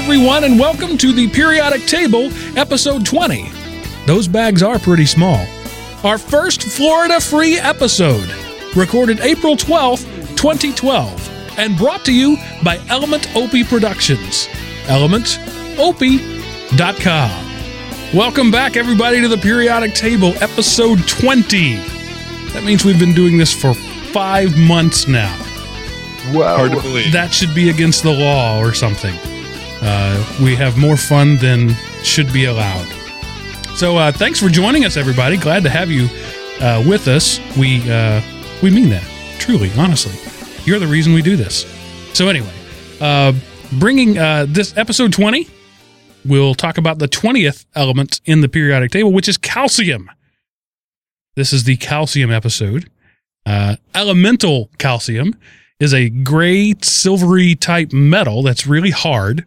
Hello, everyone, and welcome to the Periodic Table, Episode 20. Those bags are pretty small. Our first Florida free episode, recorded April 12th, 2012, and brought to you by Element Opie Productions. ElementOpie.com. Welcome back, everybody, to the Periodic Table, Episode 20. That means we've been doing this for five months now. Wow. Hard to believe. That should be against the law or something. Uh, we have more fun than should be allowed. So uh, thanks for joining us, everybody. Glad to have you uh, with us. We uh, we mean that truly, honestly. You're the reason we do this. So anyway, uh, bringing this episode 20, we'll talk about the 20th element in the periodic table, which is calcium. This is the calcium episode. Elemental calcium is a gray, silvery type metal that's really hard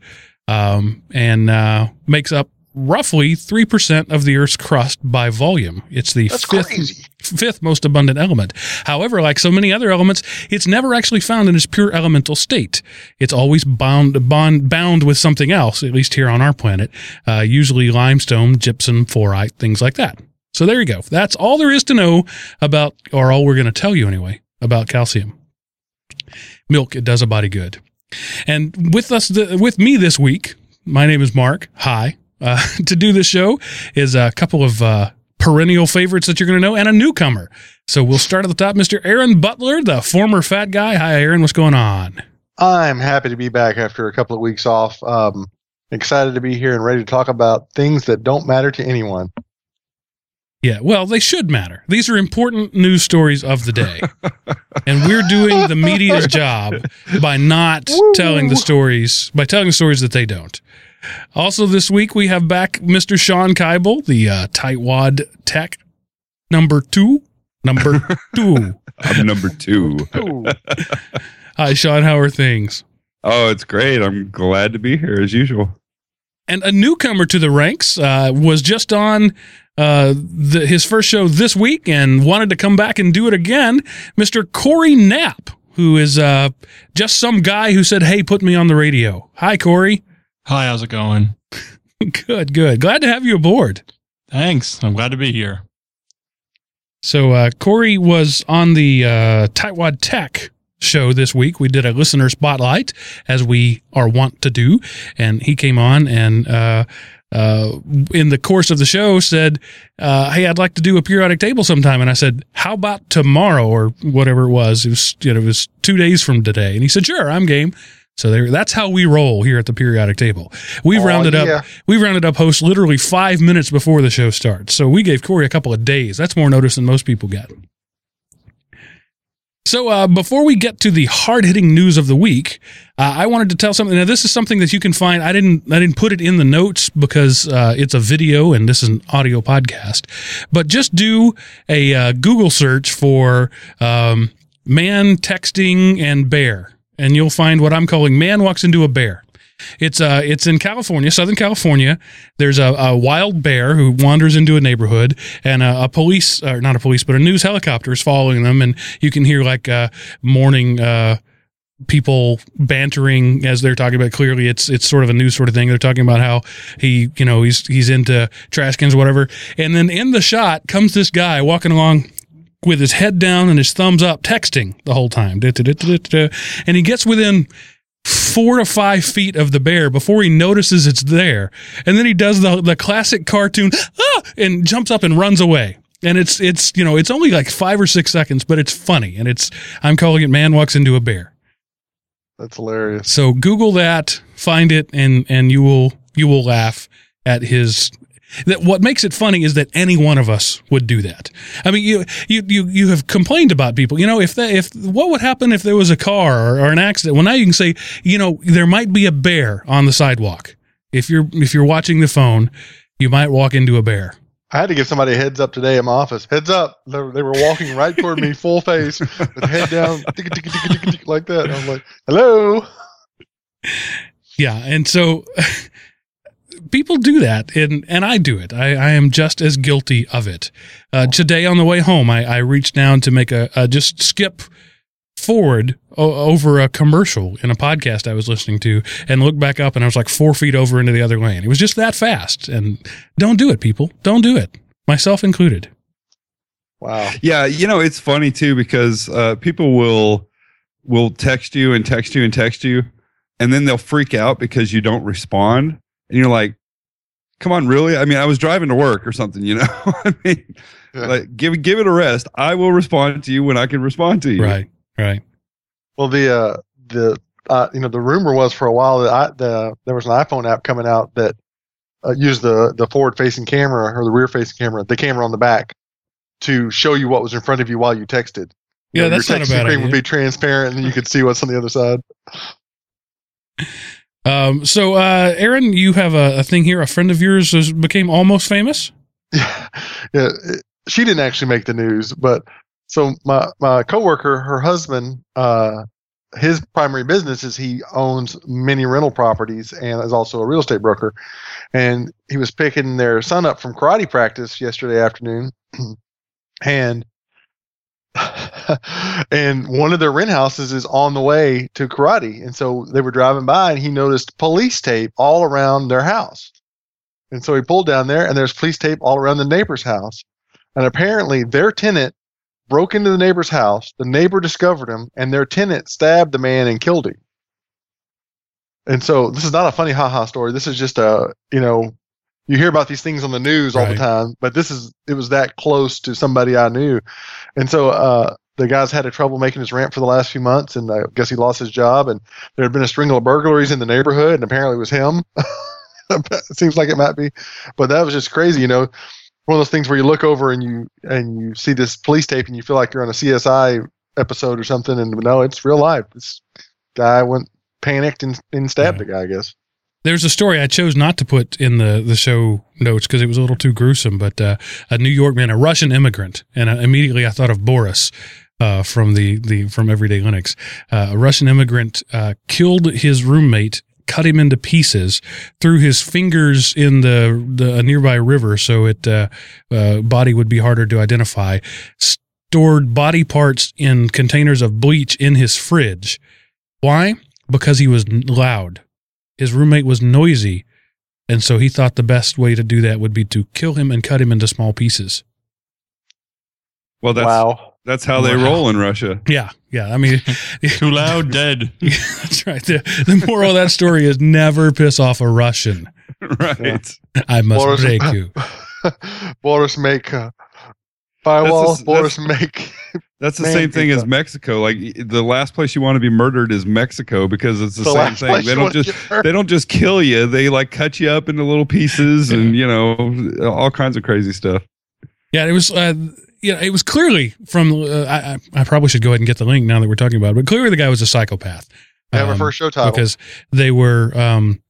um, and uh, makes up roughly 3% of the Earth's crust by volume. It's the That's fifth, crazy. fifth most abundant element. However, like so many other elements, it's never actually found in its pure elemental state. It's always bound, bond, bound with something else, at least here on our planet, uh, usually limestone, gypsum, fluorite, things like that. So there you go. That's all there is to know about, or all we're going to tell you anyway, about calcium. Milk, it does a body good. And with us, th- with me this week, my name is Mark. Hi. Uh, to do this show is a couple of uh, perennial favorites that you're going to know and a newcomer. So we'll start at the top. Mr. Aaron Butler, the former fat guy. Hi, Aaron. What's going on? I'm happy to be back after a couple of weeks off. Um, excited to be here and ready to talk about things that don't matter to anyone. Yeah, well, they should matter. These are important news stories of the day. and we're doing the media's job by not Woo. telling the stories, by telling the stories that they don't. Also, this week we have back Mr. Shawn Kibel, the uh, Tightwad Tech number two. Number two. I'm number two. Hi, Shawn. How are things? Oh, it's great. I'm glad to be here as usual. And a newcomer to the ranks uh, was just on uh, the, his first show this week and wanted to come back and do it again. Mr. Corey Knapp, who is uh, just some guy who said, "Hey, put me on the radio." Hi, Corey. Hi, how's it going? Good, good. Glad to have you aboard. Thanks. I'm glad to be here. So uh, Corey was on the uh, Tightwad Tech show this week. We did a listener spotlight, as we are wont to do, and he came on and. Uh, uh, in the course of the show, said, uh, "Hey, I'd like to do a periodic table sometime." And I said, "How about tomorrow or whatever it was? It was, you know, it was two days from today." And he said, "Sure, I'm game." So there, that's how we roll here at the periodic table. We've Aw, rounded yeah. up we rounded up hosts literally five minutes before the show starts. So we gave Corey a couple of days. That's more notice than most people get. So uh, before we get to the hard hitting news of the week, uh, I wanted to tell something. Now this is something that you can find. I didn't I didn't put it in the notes because uh, it's a video and this is an audio podcast. But just do a uh, Google search for um, man texting and bear, and you'll find what I'm calling "man walks into a bear." It's uh it's in California, Southern California. There's a, a wild bear who wanders into a neighborhood, and a, a police or not a police, but a news helicopter is following them, and you can hear like uh morning uh people bantering as they're talking about clearly it's it's sort of a news sort of thing. They're talking about how he you know he's he's into trash cans or whatever. And then in the shot comes this guy walking along with his head down and his thumbs up texting the whole time. And he gets within four to five feet of the bear before he notices it's there. And then he does the the classic cartoon ah! and jumps up and runs away. And it's it's you know it's only like five or six seconds, but it's funny and it's I'm calling it man walks into a bear. That's hilarious. So Google that, find it, and and you will you will laugh at his. That what makes it funny is that any one of us would do that. I mean, you you you you have complained about people. You know, if that if what would happen if there was a car or, or an accident? Well, now you can say, you know, there might be a bear on the sidewalk. If you're if you're watching the phone, you might walk into a bear. I had to give somebody a heads up today in my office. Heads up. They were, they were walking right toward me, full face, with head down, like that. And I was like, hello. Yeah, and so people do that, and and I do it. I, I am just as guilty of it. Uh, today on the way home, I, I reached down to make a, a just skip forward o- over a commercial in a podcast I was listening to and looked back up and I was like four feet over into the other lane. It was just that fast. And don't do it, people. Don't do it. Myself included. Wow. Yeah, you know, it's funny too because uh, people will will text you and text you and text you, and then they'll freak out because you don't respond, and you're like, "Come on, really? I mean, I was driving to work or something, you know? I mean, Yeah. like give give it a rest. I will respond to you when I can respond to you. Right. Right. Well, the uh, the uh, you know the rumor was for a while that I, the there was an iPhone app coming out that uh, used the the forward facing camera or the rear facing camera, the camera on the back, to show you what was in front of you while you texted. You Yeah, know, that's your not a texting bad screen would be transparent, and you could see what's on the other side. Um, so, uh, Aaron, you have a, a thing here. A friend of yours was, became almost famous. Yeah, yeah. She didn't actually make the news, but so my my coworker, her husband, uh, his primary business is he owns many rental properties and is also a real estate broker. And he was picking their son up from karate practice yesterday afternoon, and and one of their rent houses is on the way to karate, and so they were driving by, and he noticed police tape all around their house. And so he pulled down there, and there's police tape all around the neighbor's house. And apparently, their tenant broke into the neighbor's house. The neighbor discovered him, and their tenant stabbed the man and killed him. And so this is not a funny haha story. This is just a you know, you hear about these things on the news all Right. the time, but this is it was that close to somebody I knew. And so uh, the guy's had a trouble making his rent for the last few months, and I guess he lost his job. And there had been a string of burglaries in the neighborhood, and apparently it was him. it seems like it might be, but that was just crazy. You know, one of those things where you look over and you and you see this police tape, and you feel like you're on a CSI episode or something, and no, it's real life. This guy went panicked and, and stabbed the guy. I guess. There's a story I chose not to put in the, the show notes because it was a little too gruesome, but uh, a New York man, a Russian immigrant, and uh, immediately I thought of Boris uh, from the, the from Everyday Linux. Uh, a Russian immigrant uh, killed his roommate, cut him into pieces, threw his fingers in the, the a nearby river so it uh, uh, body would be harder to identify. Stored body parts in containers of bleach in his fridge. Why? Because he was loud his roommate was noisy, and so he thought the best way to do that would be to kill him and cut him into small pieces. Well, that's wow. that's how they Wow. roll in Russia. Yeah, yeah. I mean, Too loud, dead. that's right. The, the moral of that story is never piss off a Russian. right. I must Boris- break you. Boris make uh, firewall. That's a- Boris make. That's the same thing it's as Mexico. Like the last place you want to be murdered is Mexico because it's the, the same thing. They don't just they don't just kill you. They like cut you up into little pieces and you know all kinds of crazy stuff. Yeah, it was. Uh, yeah, it was clearly from. Uh, I, I I probably should go ahead and get the link now that we're talking about it. But clearly, the guy was a psychopath. We have our Um, first show title. because they were um,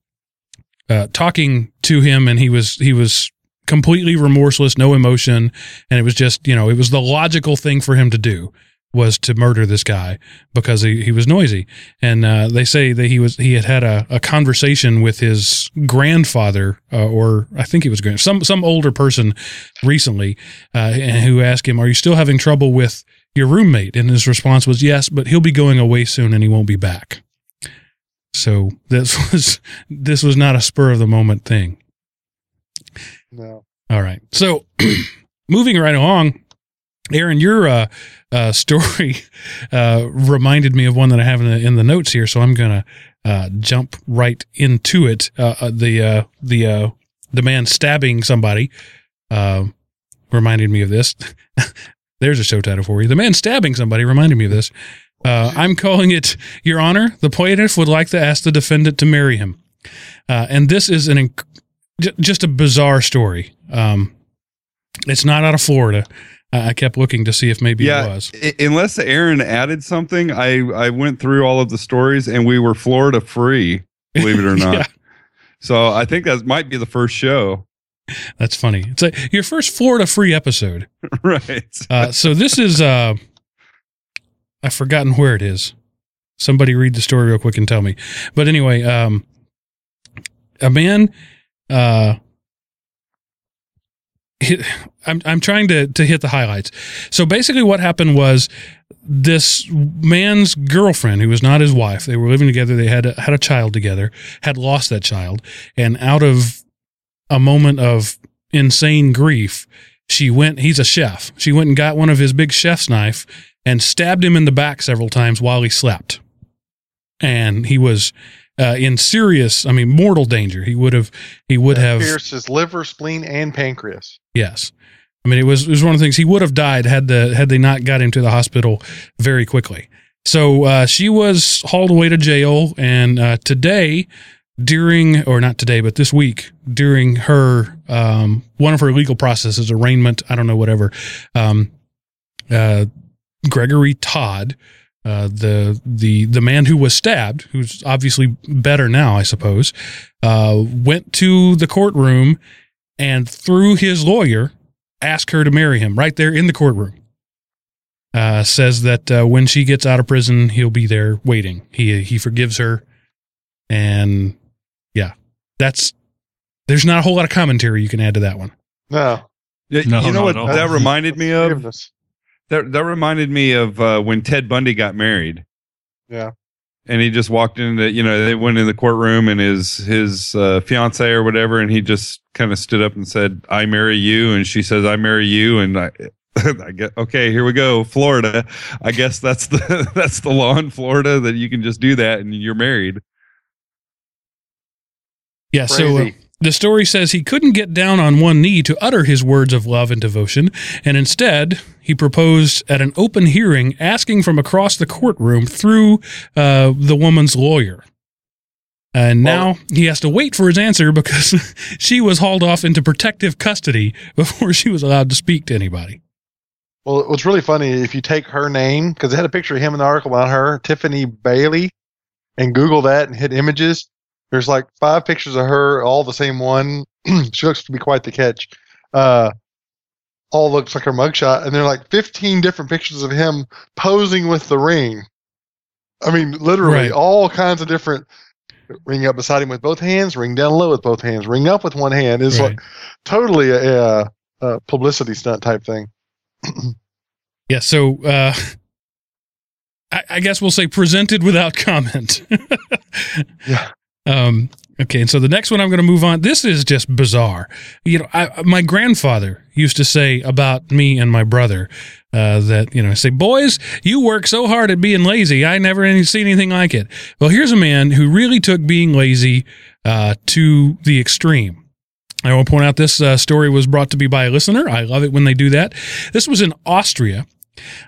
uh, talking to him and he was he was completely remorseless no emotion and it was just you know it was the logical thing for him to do was to murder this guy because he, he was noisy. And uh, they say that he was he had had a, a conversation with his grandfather uh, or I think it was grand some some older person recently uh, and who asked him are you still having trouble with your roommate? And his response was yes but he'll be going away soon and he won't be back. So this was this was not a spur of the moment thing. No. All right. So moving right along, Aaron, your uh, uh, story uh, reminded me of one that I have in the, in the notes here. So I'm gonna uh, jump right into it. Uh, uh, the uh, the uh, the man stabbing somebody uh, reminded me of this. There's a show title for you. The man stabbing somebody reminded me of this. Uh, I'm calling it, Your Honor, the plaintiff would like to ask the defendant to marry him. Uh, and this is an inc- just a bizarre story. Um, it's not out of Florida. I kept looking to see if maybe yeah, it was. i- unless Aaron added something, I I went through all of the stories and we were Florida free. Believe it or not. Yeah. So I think that might be the first show. That's funny. It's like your first Florida free episode. right. Uh, so this is, uh, I've forgotten where it is. Somebody read the story real quick and tell me. But anyway, um, a man, uh, I'm I'm trying to to hit the highlights. So basically, what happened was this man's girlfriend, who was not his wife, they were living together. They had a, had a child together. Had lost that child, and out of a moment of insane grief, she went. He's a chef. She went and got one of his big chef's knife and stabbed him in the back several times while he slept, and he was. Uh, in serious, I mean, mortal danger. He would have, he would have, pierced his liver, spleen, and pancreas. Yes. I mean, it was it was one of the things he would have died had the had they not got him to the hospital very quickly. So uh, she was hauled away to jail, and uh, today, during or not today, but this week during her um, one of her legal processes, arraignment, I don't know, whatever. Um, uh, Gregory Todd, uh, the the the man who was stabbed, who's obviously better now, I suppose, uh, went to the courtroom and through his lawyer asked her to marry him right there in the courtroom. Uh, says that uh, when she gets out of prison, he'll be there waiting. He he forgives her, and yeah, that's there's not a whole lot of commentary you can add to that one. No, Yeah, No, you know what that reminded me of? Forgiveness. That that reminded me of uh, when Ted Bundy got married. Yeah. And he just walked into, you know, they went in the courtroom and his his uh, fiance or whatever, and he just kind of stood up and said, "I marry you," and she says, "I marry you," and I, I get okay. Here we go, Florida. I guess that's the that's the law in Florida that you can just do that and you're married. Yeah. So uh, Crazy. The story says he couldn't get down on one knee to utter his words of love and devotion, and instead he proposed at an open hearing, asking from across the courtroom through uh, the woman's lawyer. And now he has to wait for his answer because she was hauled off into protective custody before she was allowed to speak to anybody. Well, what's really funny if you take her name because they had a picture of him in the article about her, Tiffany Bailey, and Google that and hit images. There's like five pictures of her, all the same one. she looks to be quite the catch. Uh, all looks like her mugshot, and there are like 15 different pictures of him posing with the ring. I mean, literally Right. all kinds of different. Ring up beside him with both hands, ring down low with both hands, ring up with one hand. It's Right. like totally a, a, a publicity stunt type thing. Yeah, so uh, I, I guess we'll say presented without comment. Yeah. Um, okay, and so the next one I'm going to move on. This is just bizarre. You know, I, my grandfather used to say about me and my brother uh, that you know, I say, "Boys, you work so hard at being lazy. I never any, seen anything like it." Well, here's a man who really took being lazy uh, to the extreme. I want to point out this uh, story was brought to me by a listener. I love it when they do that. This was in Austria.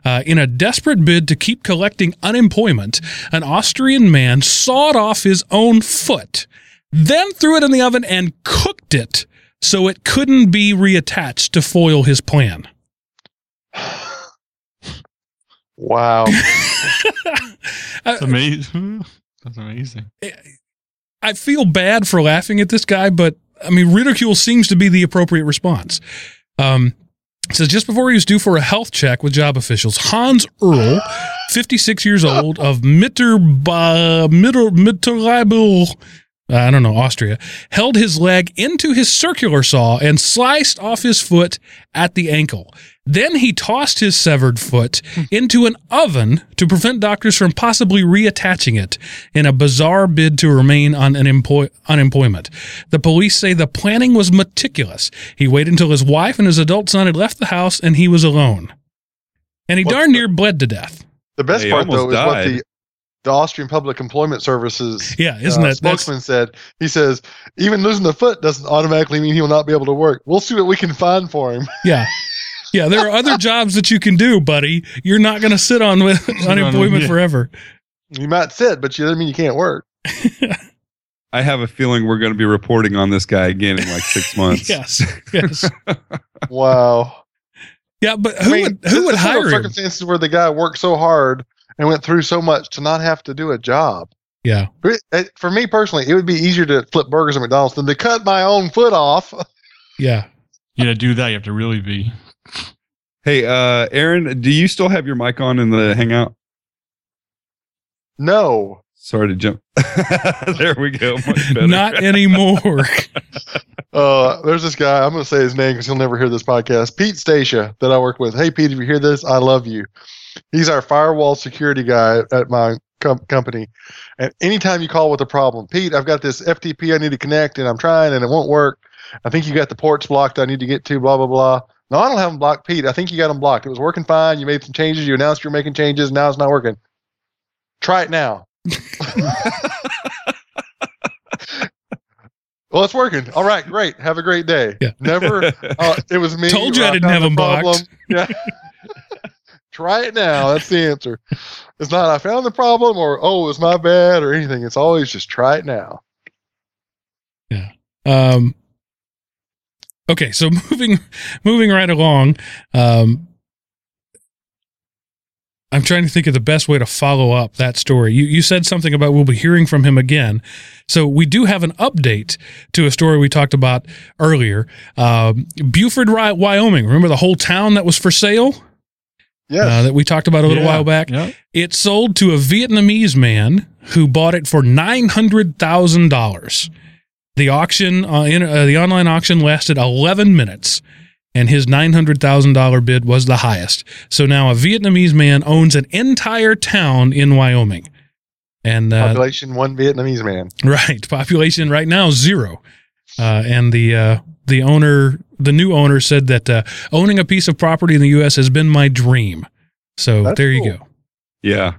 Uh, in a desperate bid to keep collecting unemployment, an Austrian man sawed off his own foot, then threw it in the oven and cooked it so it couldn't be reattached to foil his plan. Wow. That's amazing. That's amazing. I feel bad for laughing at this guy, but I mean, ridicule seems to be the appropriate response. Um, it says just before he was due for a health check with job officials, Hans Earl, 56 years old of Mitterba, Mitter, Uh, I don't know, Austria, held his leg into his circular saw and sliced off his foot at the ankle. Then he tossed his severed foot hmm. into an oven to prevent doctors from possibly reattaching it in a bizarre bid to remain on an employ- unemployment. The police say the planning was meticulous. He waited until his wife and his adult son had left the house and he was alone. And he What's darn the- near bled to death. The best He part, though, almost is what the, the Austrian Public Employment Services Yeah, isn't uh, that spokesman said. He says, even losing the foot doesn't automatically mean he will not be able to work. We'll see what we can find for him. yeah. Yeah, there are other jobs that you can do, buddy. You're not going to sit on with unemployment yeah. forever. You might sit, but you doesn't mean you can't work. I have a feeling we're going to be reporting on this guy again in like six months. Yes. Yes. Wow. Yeah, but I who mean, would this who would is hire those him? circumstances where the guy worked so hard and went through so much to not have to do a job. Yeah. It- it- For me personally, it would be easier to flip burgers at McDonald's than to cut my own foot off. Yeah. Yeah, to do that, you have to really be. Hey, uh, Aaron, do you still have your mic on in the Hangout? No. Sorry to jump. there we go. Much better. Not anymore. Uh, there's this guy. I'm going to say his name because he'll never hear this podcast. Pete Stacia that I work with. Hey, Pete, if you hear this, I love you. He's our firewall security guy at my com- company. And anytime you call with a problem, Pete, I've got this FTP I need to connect, and I'm trying, and it won't work. I think you got the ports blocked. I need to get to blah blah blah. No, I don't have them blocked, Pete. I think you got them blocked. It was working fine. You made some changes. You announced you're making changes. Now it's not working. Try it now. well, it's working. All right, great. Have a great day. Yeah. Never. Uh, it was me. Told you I didn't have the them blocked. problem. Yeah. Try it now. That's the answer. It's not I found the problem or oh it's my bad or anything. It's always just try it now. Yeah. Um, okay, so moving moving right along, um, I'm trying to think of the best way to follow up that story. You you said something about we'll be hearing from him again, so we do have an update to a story we talked about earlier. Um, Buford, Wyoming. Remember the whole town that was for sale Yes. uh, that we talked about a little Yeah, while back. yeah. It sold to a Vietnamese man who bought it for nine hundred thousand dollars. The auction, uh, in, uh, the online auction, lasted eleven minutes, and his nine hundred thousand dollar bid was the highest. So now a Vietnamese man owns an entire town in Wyoming, and uh, Population one Vietnamese man. right population right now zero. Uh, and the uh, the owner, the new owner, said that uh, owning a piece of property in the U.S. has been my dream. So That's there you go. Yeah.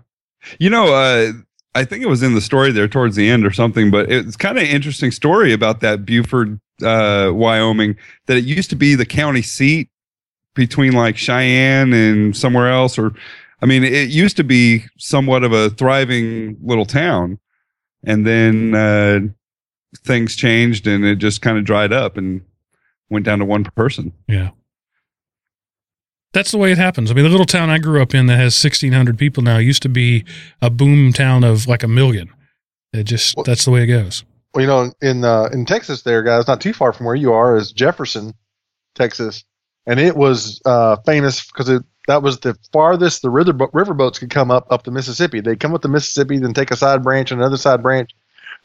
You know, uh, I think it was in the story there towards the end or something, but it's kind of an interesting story about that Buford, uh, Wyoming, that it used to be the county seat between like Cheyenne and somewhere else. Or, I mean, it used to be somewhat of a thriving little town. And then uh, things changed and it just kind of dried up and went down to one person. Yeah. That's the way it happens. I mean, the little town I grew up in that has 1,600 people now used to be a boom town of like a million. It just, Well- that's the way it goes. Well, you know, in uh, in Texas, there, guys, not too far from where you are, is Jefferson, Texas, and it was uh, famous because it that was the farthest the river riverboats could come up up the Mississippi. They'd come up the Mississippi, then take a side branch and another side branch,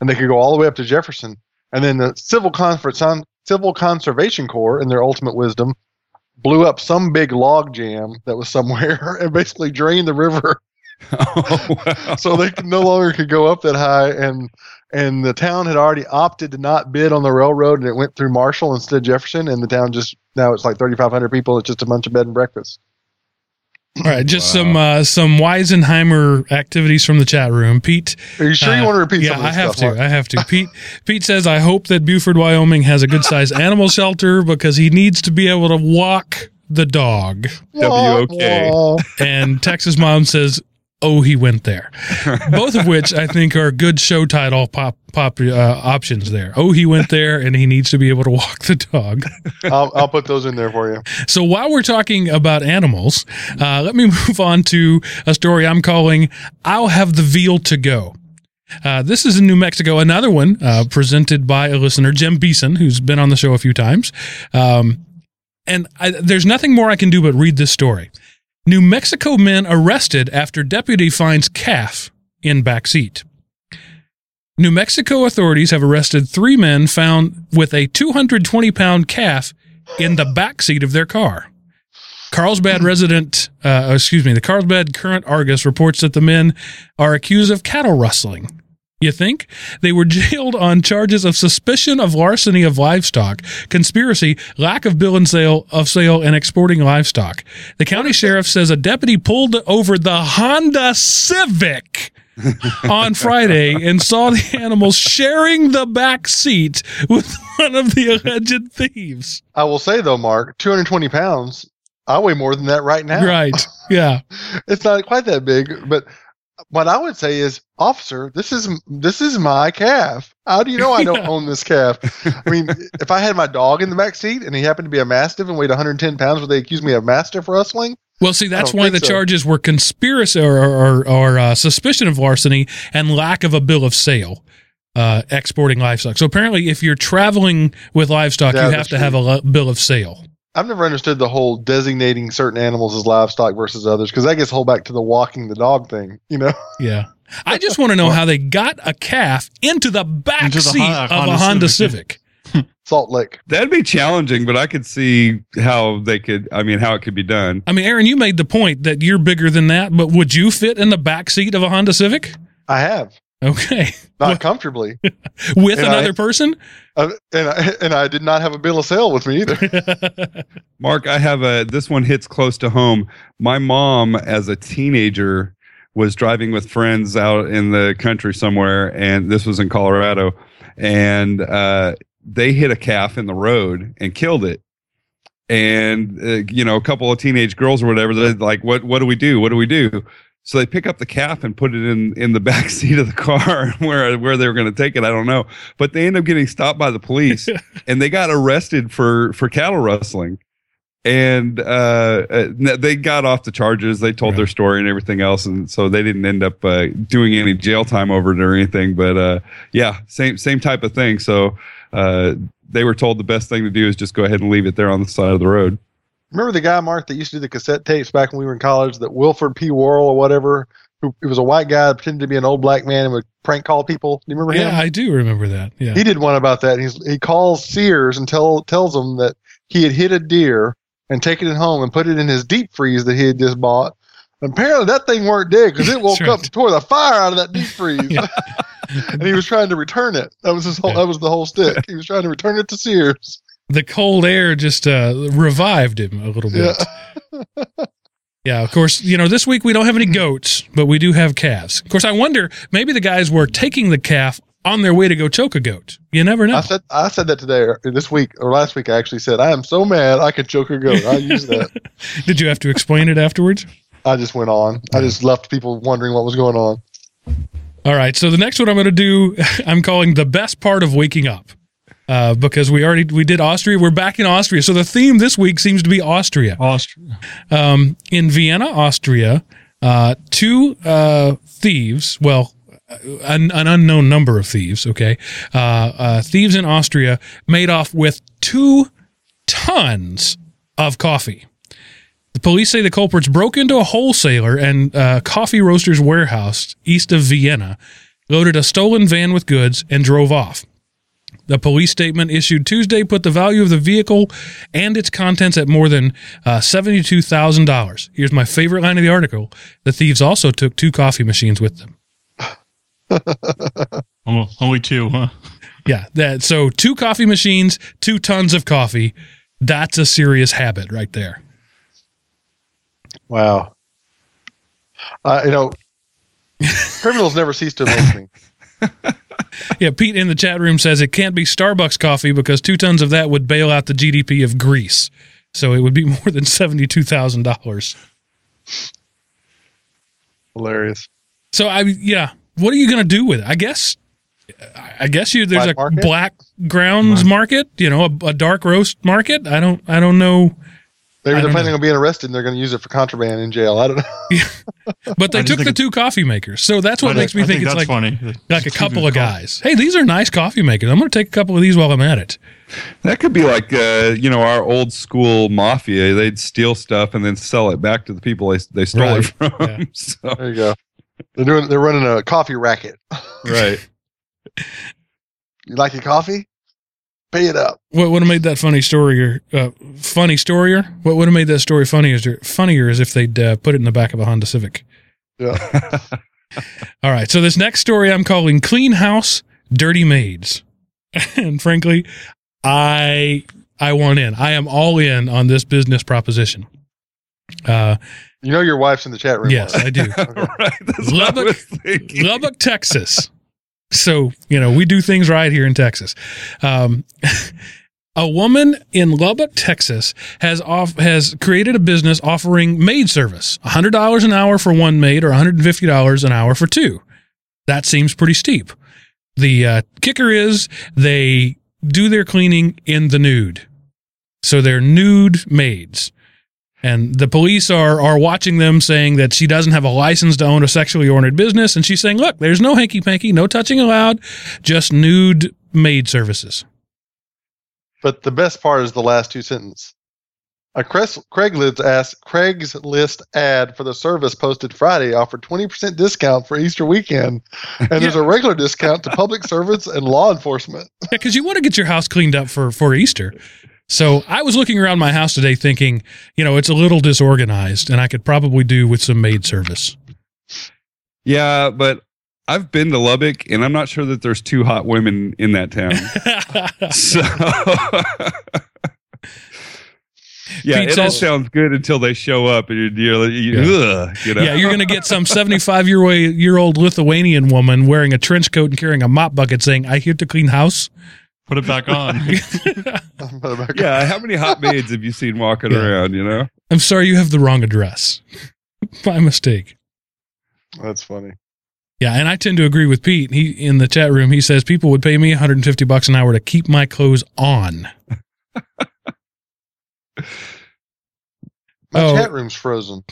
and they could go all the way up to Jefferson. And then the Civil Conference, Civil Conservation Corps, in their ultimate wisdom, blew up some big log jam that was somewhere and basically drained the river oh, wow. so they no longer could go up that high and and the town had already opted to not bid on the railroad and it went through Marshall instead of Jefferson and the town just now it's like 3500 people it's just a bunch of bed and breakfast All right. Just Wow. some, uh, some Weisenheimer activities from the chat room. Pete. are you sure you uh, want to repeat yeah, some of I have stuff Mark? to. I have to. Pete, Pete says, I hope that Buford, Wyoming has a good sized animal shelter because he needs to be able to walk the dog. W-O-K. Wah, wah. And Texas mom says, "Oh, he went there." Both of which I think are good show title pop pop uh, options there. Oh, he went there, and he needs to be able to walk the dog. I'll, I'll put those in there for you So while we're talking about animals, uh, let me move on to a story I'm calling "I'll Have the Veal to Go." Uh, this is in New Mexico, another one uh, presented by a listener, Jim Beeson, who's been on the show a few times. Um, and I, there's nothing more I can do but read this story. New Mexico men arrested after deputy finds calf in backseat. New Mexico authorities have arrested three men found with a 220 pound calf in the backseat of their car. Carlsbad resident, uh, excuse me, the Carlsbad Current Argus reports that the men are accused of cattle rustling. You think? They were jailed on charges of suspicion of larceny of livestock, conspiracy, lack of bill and sale of sale, and exporting livestock. The county sheriff says a deputy pulled over the Honda Civic on Friday and saw the animals sharing the back seat with one of the alleged thieves. I will say though Mark 220 pounds I weigh more than that right now Right. Yeah. it's not quite that big but what I would say is officer this is this is my calf how do you know I don't Yeah. own this calf I mean, if I had my dog in the back seat and he happened to be a mastiff and weighed 110 pounds, would they accuse me of mastiff rustling? Well, see, that's why the so. charges were conspiracy or, or, or uh, suspicion of larceny and lack of a bill of sale. Uh, exporting livestock. So apparently, if you're traveling with livestock, Yeah, you have to have a bill of sale. I've never understood the whole designating certain animals as livestock versus others because that gets whole back to the walking the dog thing. You know, Yeah. I just want to know how they got a calf into the back Into the seat Hon- of a Honda Honda Civic, Civic. Salt Lake. That'd be challenging, but I could see how they could. I mean, how it could be done. I mean, Aaron, you made the point that you're bigger than that, but would you fit in the back seat of a Honda Civic? I have Okay, not comfortably, with And another I- person. uh, and I, and I did not have a bill of sale with me either. Mark, I have a. This one hits close to home. My mom, as a teenager, was driving with friends out in the country somewhere, and this was in Colorado, and uh, they hit a calf in the road and killed it. And uh, you know, a couple of teenage girls or whatever, they're like, "What? What do we do? What do we do?" So they pick up the calf and put it in in the back seat of the car where where they were going to take it. I don't know, but they end up getting stopped by the police, and they got arrested for for cattle rustling. And uh, uh, they got off the charges. They told their story and everything else, and so they didn't end up uh, doing any jail time over it or anything. But uh, yeah, same same type of thing. So uh, they were told the best thing to do is just go ahead and leave it there on the side of the road. Remember the guy Mark that used to do the cassette tapes back when we were in college? That Wilford P. Worrell or whatever. Who it was a white guy that pretended to be an old black man and would prank call people. Do you remember him? yeah, I do remember that. Yeah. He did one about that. He's he calls Sears and tell tells them that he had hit a deer and taken it home and put it in his deep freeze that he had just bought. And apparently that thing weren't dead because it woke That's up right. and tore the fire out of that deep freeze. And he was trying to return it. That was his whole. Yeah. That was the whole stick. He was trying to return it to Sears. The cold air just uh, revived him a little bit. Yeah. Yeah, of course, you know, this week we don't have any goats, but we do have calves. Of course, I wonder maybe the guys were taking the calf on their way to go choke a goat. You never know. I said I said that today or this week or last week. I actually said I am so mad I could choke a goat. I used that. Did you have to explain it afterwards? I just went on. I just left people wondering what was going on. All right. So the next one I'm going to do, I'm calling the best part of waking up, uh, because we already we did Austria. We're back in Austria. So the theme this week seems to be Austria. Austria. Um, in Vienna, Austria, uh, two uh, thieves, well, an, an unknown number of thieves, okay, uh, uh, thieves in Austria made off with two tons of coffee. The police say the culprits broke into a wholesaler and uh, coffee roaster's warehouse east of Vienna, loaded a stolen van with goods, and drove off. The police statement issued Tuesday put the value of the vehicle and its contents at more than uh, $72,000. Here's my favorite line of the article. The thieves also took two coffee machines with them. Oh, only two, huh? Yeah, that so two coffee machines, two tons of coffee. That's a serious habit right there. Wow. Uh, you know, criminals never cease to amaze me. Yeah, Pete in the chat room says it can't be Starbucks coffee because two tons of that would bail out the GDP of Greece. So it would be more than seventy-two thousand dollars. Hilarious. So I yeah, what are you going to do with it? I guess, I guess you there's Black a market? black grounds market, you know, a, a dark roast market. I don't I don't know, Maybe I they're planning know. on being arrested and they're going to use it for contraband in jail. I don't know. but they took the two coffee makers. So that's what I- makes me I think, it's that's like funny. like a couple of guys. Hey, these are nice coffee makers. I'm going to take a couple of these while I'm at it. That could be like uh, you know our old school mafia. They'd steal stuff and then sell it back to the people they they stole it from. Yeah. So There you go. They're doing. They're running a coffee racket. right. You like your coffee? Pay it up. What would have made that funny story or uh, funny storier? What would have made that story funnier? Is funnier is if they'd uh, put it in the back of a Honda Civic. Yeah. All right. So this next story I'm calling "Clean House, Dirty Maids," and frankly, I I want in. I am all in on this business proposition. Uh, You know your wife's in the chat room. yes, Mark. I do. right. That's I Lubbock- Lubbock, Texas. So, you know, we do things right here in Texas. Um, a woman in Lubbock, Texas has off, has created a business offering maid service. $100 an hour for one maid or $150 an hour for two. That seems pretty steep. The uh, kicker is they do their cleaning in the nude. So they're nude maids. And the police are are watching them saying that she doesn't have a license to own a sexually oriented business. And she's saying, look, there's no hanky panky, no touching allowed, just nude maid services. But the best part is the last two sentences. A Craigslist ask, Craigslist ad for the service posted Friday offered 20% discount for Easter weekend, and there's a regular discount to public servants and law enforcement. Yeah, because you want to get your house cleaned up for for Easter. So I was looking around my house today, thinking, you know, it's a little disorganized, and I could probably do with some maid service. Yeah, but I've been to Lubbock, and I'm not sure that there's two hot women in that town. so. Yeah, Pete it all sounds good until they show up and you're, you're you, Yeah. ugh, you know? yeah, you're going to get some 75 year way year old Lithuanian woman wearing a trench coat and carrying a mop bucket, saying, "I here to clean house." Put it back on. yeah. How many hot maids have you seen walking Yeah. around? You know, I'm sorry, you have the wrong address. By mistake. That's funny. Yeah, and I tend to agree with Pete. He in the chat room, he says people would pay me 150 bucks an hour to keep my clothes on. My Oh. chat room's frozen.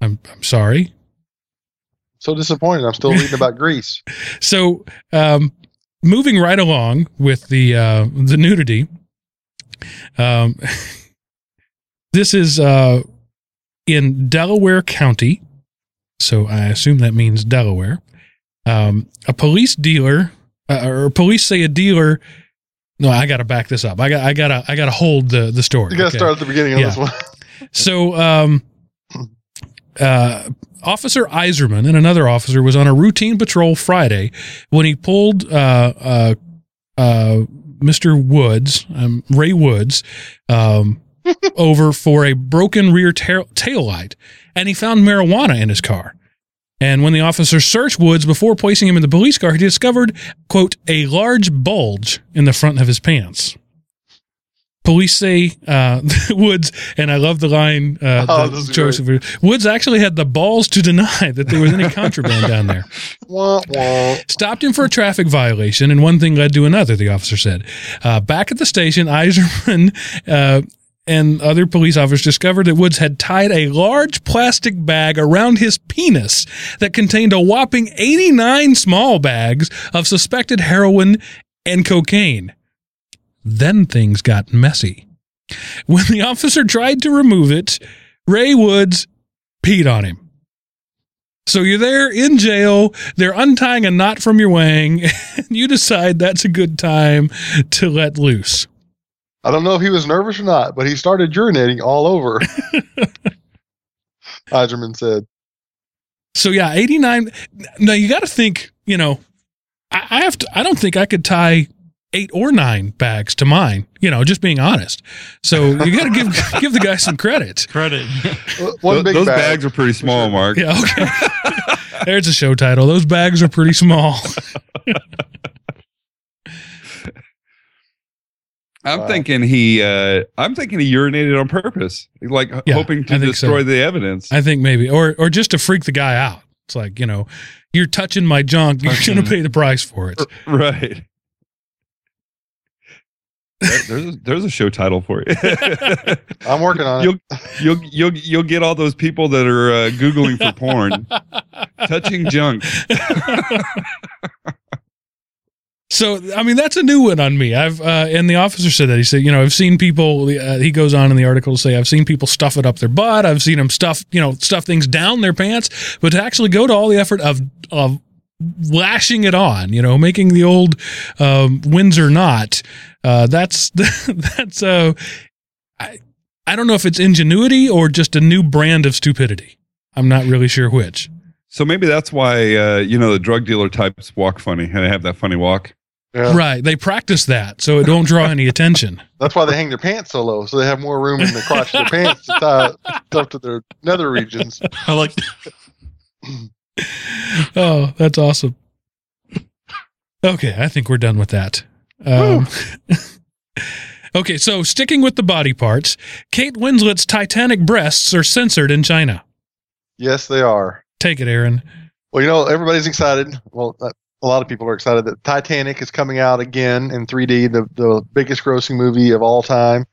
I'm I'm sorry. So disappointed. I'm still reading about Greece. So, um, moving right along with the uh, the nudity. Um, this is uh, in Delaware County, so I assume that means Delaware. Um, a police dealer, uh, or police say a dealer. No, I got to back this up. I got I got to I got to hold the the story. You got to okay? start at the beginning of Yeah. this one. So, um, uh, Officer Eiserman and another officer was on a routine patrol Friday when he pulled uh, uh, uh, Mr. Woods, um, Ray Woods, um, over for a broken rear tail taillight, and he found marijuana in his car. And when the officer searched Woods before placing him in the police car, he discovered, quote, a large bulge in the front of his pants. Police say uh, Woods, and I love the line uh, Oh, is Joseph Woods actually had the balls to deny that there was any contraband down there. Wah, wah. Stopped him for a traffic violation, and one thing led to another, the officer said. Uh, back at the station, Eiserman uh, and other police officers discovered that Woods had tied a large plastic bag around his penis that contained a whopping 89 small bags of suspected heroin and cocaine. Then things got messy. When the officer tried to remove it, Ray Woods peed on him. So you're there in jail, they're untying a knot from your wang, and you decide that's a good time to let loose. I don't know if he was nervous or not, but he started urinating all over. Eiserman said. So yeah, 89 now you got to think, you know, I, I have to I don't think I could tie eight or nine bags to mine, you know, just being honest. So you got to give give the guy some credit. Credit. One big those bag. bags are pretty small, Mark. Yeah, okay. There's a show title. Those bags are pretty small. I'm Wow. thinking he. Uh, I'm thinking he urinated on purpose, like Yeah, hoping to think so. destroy the evidence. I think maybe, or or just to freak the guy out. It's like you know, you're touching my junk. You're gonna pay the price for it. right. There- there's a, there's a show title for you. I'm working on it. you'll you'll you'll you'll get all those people that are uh, googling for porn, touching junk. So I mean, that's a new one on me. I've uh, and the officer said that he said, you know, I've seen people. Uh, he goes on in the article to say, I've seen people stuff it up their butt. I've seen them stuff, you know, stuff things down their pants. But to actually go to all the effort of of lashing it on, you know, making the old um, Windsor knot. Uh, that's that's uh, I I don't know if it's ingenuity or just a new brand of stupidity. I'm not really sure which. So maybe that's why uh, you know the drug dealer types walk funny and they have that funny walk. Yeah. Right? They practice that so it don't draw any attention. That's why they hang their pants so low, so they have more room in the crotch of their pants to tie stuff to their nether regions. I like. Oh, that's awesome. Okay, I think we're done with that. Um, okay, so sticking with the body parts, Kate Winslet's Titanic breasts are censored in China. Yes, they are. Take it, Aaron. Well, you know, everybody's excited. Well, uh, a lot of people are excited that Titanic is coming out again in 3D, the, the biggest grossing movie of all time.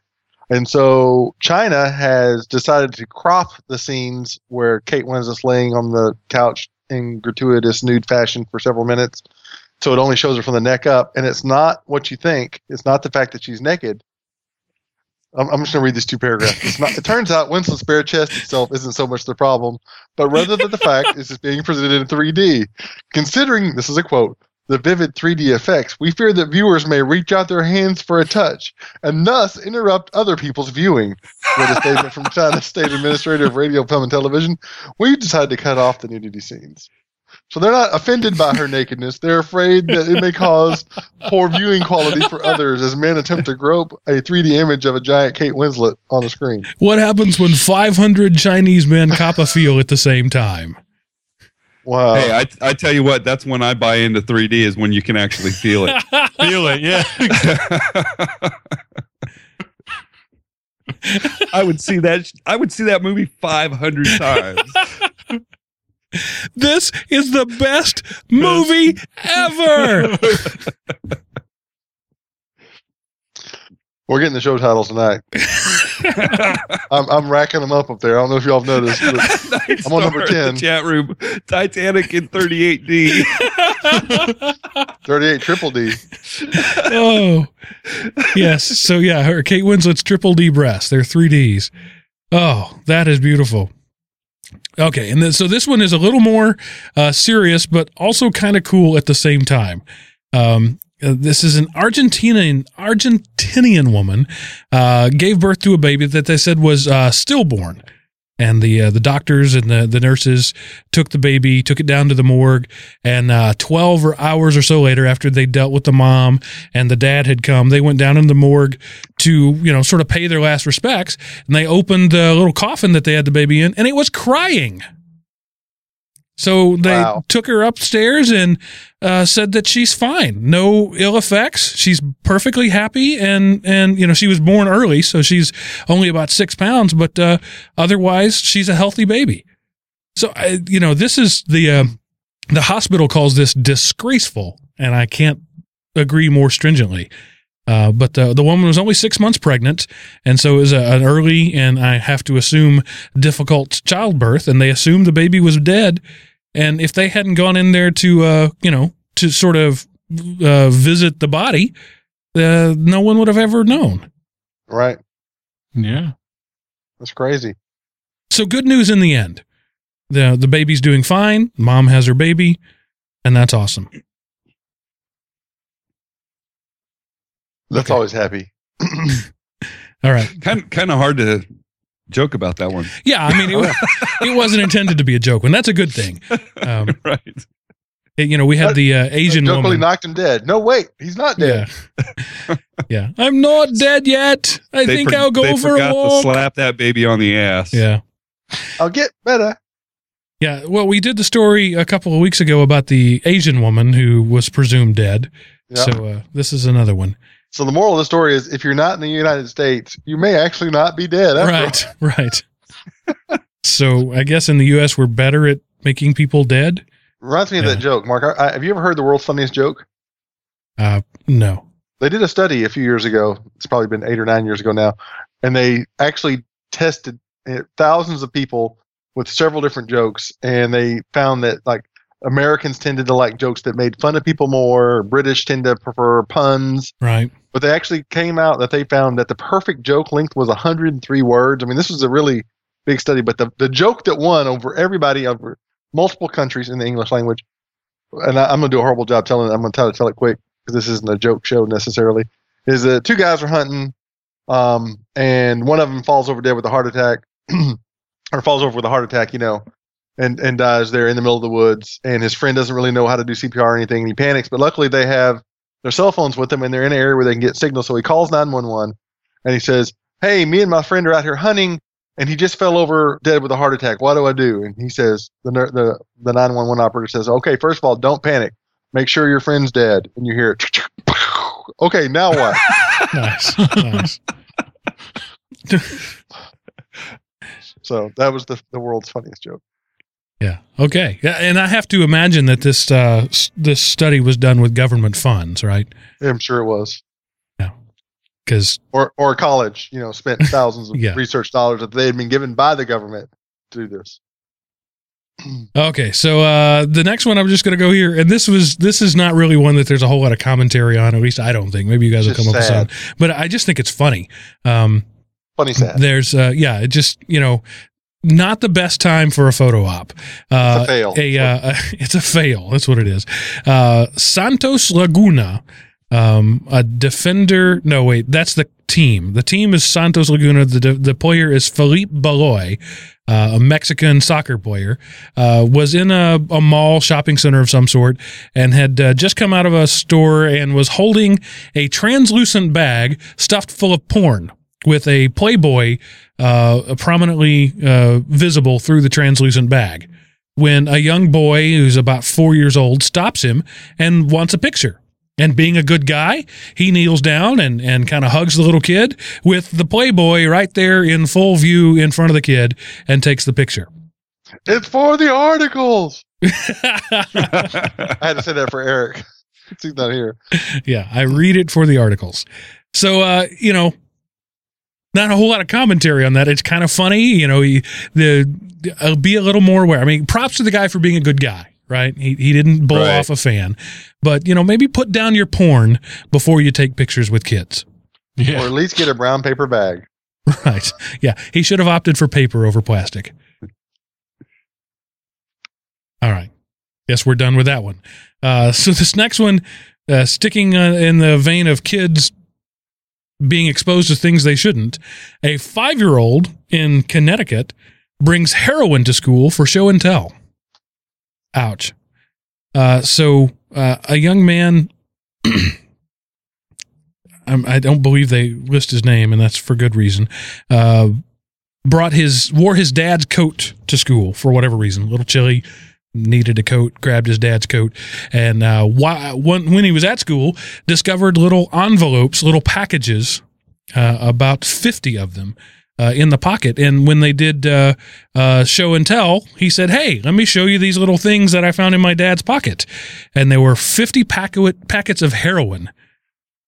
And so China has decided to crop the scenes where Kate Winslet's laying on the couch in gratuitous nude fashion for several minutes. So it only shows her from the neck up. And it's not what you think. It's not the fact that she's naked. I'm, I'm just going to read these two paragraphs. Not, it turns out Winslet's bare chest itself isn't so much the problem, but rather than the fact is it's being presented in 3D. Considering, this is a quote, the vivid 3D effects, we fear that viewers may reach out their hands for a touch and thus interrupt other people's viewing. With a statement from China's State Administrator of Radio, Film, and Television, we decided to cut off the nudity scenes. So they're not offended by her nakedness. They're afraid that it may cause poor viewing quality for others as men attempt to grope a 3D image of a giant Kate Winslet on the screen. What happens when 500 Chinese men cop a feel at the same time? Wow. Hey, I, I tell you what, that's when I buy into 3D is when you can actually feel it. Feel it, yeah. I would see that. I would see that movie 500 times. This is the best movie ever. We're getting the show titles tonight. I'm, I'm racking them up up there. I don't know if y'all have noticed. But Nice I'm on number 10. the Chat room. Titanic in 38D. 38 Triple D. oh, yes. So yeah, her Kate Winslet's triple D breasts. They're three Ds. Oh, that is beautiful. Okay, and then, so this one is a little more uh, serious, but also kind of cool at the same time. Um, uh, this is an Argentinian Argentinian woman uh, gave birth to a baby that they said was uh, stillborn, and the uh, the doctors and the the nurses took the baby, took it down to the morgue, and uh, twelve or hours or so later, after they dealt with the mom and the dad had come, they went down in the morgue to you know sort of pay their last respects, and they opened the little coffin that they had the baby in, and it was crying. So they Wow. took her upstairs and uh, said that she's fine, no ill effects. She's perfectly happy, and and you know she was born early, so she's only about six pounds, but uh, otherwise she's a healthy baby. So I, you know this is the uh, the hospital calls this disgraceful, and I can't agree more stringently. Uh, but the the woman was only six months pregnant, and so it was a, an early and I have to assume difficult childbirth, and they assumed the baby was dead. And if they hadn't gone in there to uh, you know to sort of uh, visit the body, uh, no one would have ever known. Right. yeah. That's crazy. So good news in the end. the The baby's doing fine. Mom has her baby, and that's awesome. That's Okay. always happy. All right. kind kind of hard to joke about that one. Yeah, I mean, it, wa- it wasn't intended to be a joke, and that's a good thing. Um, right. it- you know, we had the uh, Asian Joke really woman. knocked him dead. No, wait, he's not dead. Yeah, yeah. I'm not dead yet. I They think for- I'll go they for a forgot to walk. slap that baby on the ass. Yeah, I'll get better. yeah. Well, we did the story a couple of weeks ago about the Asian woman who was presumed dead. Yeah. So uh, this is another one. So the moral of the story is, if you're not in the United States, you may actually not be dead. right, all. Right, so I guess in the U.S. we're better at making people dead. Reminds me of that joke, Mark. I, have you ever heard the world's funniest joke? Uh, no. They did a study a few years ago. It's probably been eight or nine years ago now, and they actually tested uh, thousands of people with several different jokes, and they found that like Americans tended to like jokes that made fun of people more. British tend to prefer puns. Right. But they actually came out that they found that the perfect joke length was 103 words. I mean, this was a really big study, but the, the joke that won over everybody over multiple countries in the English language, and I, I'm going to do a horrible job telling it, I'm going to try to tell it quick because this isn't a joke show necessarily, is that two guys are hunting, um, and one of them falls over dead with a heart attack, or falls over with a heart attack, you know, and, and dies there in the middle of the woods, and his friend doesn't really know how to do CPR or anything, and he panics, but luckily they have their cell phones with them and they're in an area where they can get signal. So he calls 911 and he says, Hey, me and my friend are out here hunting and he just fell over dead with a heart attack. What do I do? And he says, the, the, the 911 operator says, Okay, first of all, don't panic. Make sure your friend's dead. And you hear it. Okay, now what? Nice. nice. so that was the, the world's funniest joke. Yeah. Okay. Yeah, and I have to imagine that this uh, s- this study was done with government funds, right? I'm sure it was. Yeah. Because Or, or college, you know, spent thousands of Yeah. research dollars that they had been given by the government to do this. okay, so uh, the next one I'm just going to go here, and this was this is not really one that there's a whole lot of commentary on. At least I don't think. Maybe you guys will come up with some, but I just think it's funny. Um, Funny sad. there's uh yeah it just you know not the best time for a photo op. Uh It's a fail. a, uh, it's a fail. That's what it is. Uh santos laguna um a defender. No wait. That's the team. The team is santos laguna. The the player is Felipe baloy uh, a Mexican soccer player, uh, was in a, a mall shopping center of some sort and had uh, just come out of a store and was holding a translucent bag stuffed full of porn with a Playboy uh, prominently uh, visible through the translucent bag. When a young boy who's about four years old stops him and wants a picture. And being a good guy, he kneels down and, and kind of hugs the little kid with the Playboy right there in full view in front of the kid and takes the picture. It's for the articles. I had to say that for Eric. He's not here. yeah, I read it for the articles. So, uh, you know, not a whole lot of commentary on that. It's kind of funny, you know. He, the uh, be a little more aware. I mean, props to the guy for being a good guy, right? He he didn't blow Right. off a fan, but you know, maybe put down your porn before you take pictures with kids. Or at least get a brown paper bag. Right? Yeah, he should have opted for paper over plastic. All right. Guess we're done with that one. Uh, so this next one, uh, sticking uh, in the vein of kids being exposed to things they shouldn't, a five-year-old in Connecticut brings heroin to school for show and tell. Ouch. Uh, so uh, a young man. I'm- don't believe they list his name, and that's for good reason. Uh, brought his wore his dad's coat to school for whatever reason. A little chilly, needed a coat. Grabbed his dad's coat, and uh, why, when when he was at school, discovered little envelopes, little packages, uh, about fifty of them. Uh, in the pocket, and when they did uh, uh, show and tell, he said, "Hey, let me show you these little things that I found in my dad's pocket," and there were fifty packet packets of heroin.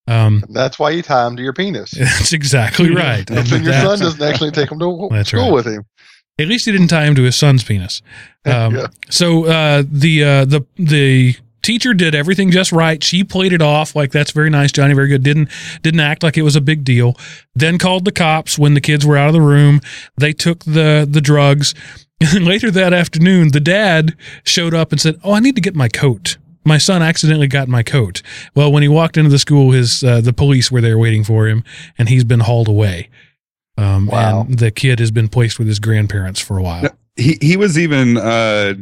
Um, That's why you tie them to your penis. that's exactly right. And then your son doesn't actually take them to school right. with him. At least he didn't tie him to his son's penis. Um, Yeah. So uh, the uh, the the teacher did everything just right. She played it off like that's very nice, Johnny, very good. Didn't didn't act like it was a big deal. Then called the cops when the kids were out of the room. They took the the drugs. And later that afternoon, the dad showed up and said, "Oh, I need to get my coat." My son accidentally got my coat. Well, when he walked into the school, his uh, the police were there waiting for him, and he's been hauled away. Um, Wow. And the kid has been placed with his grandparents for a while. No. he he was even uh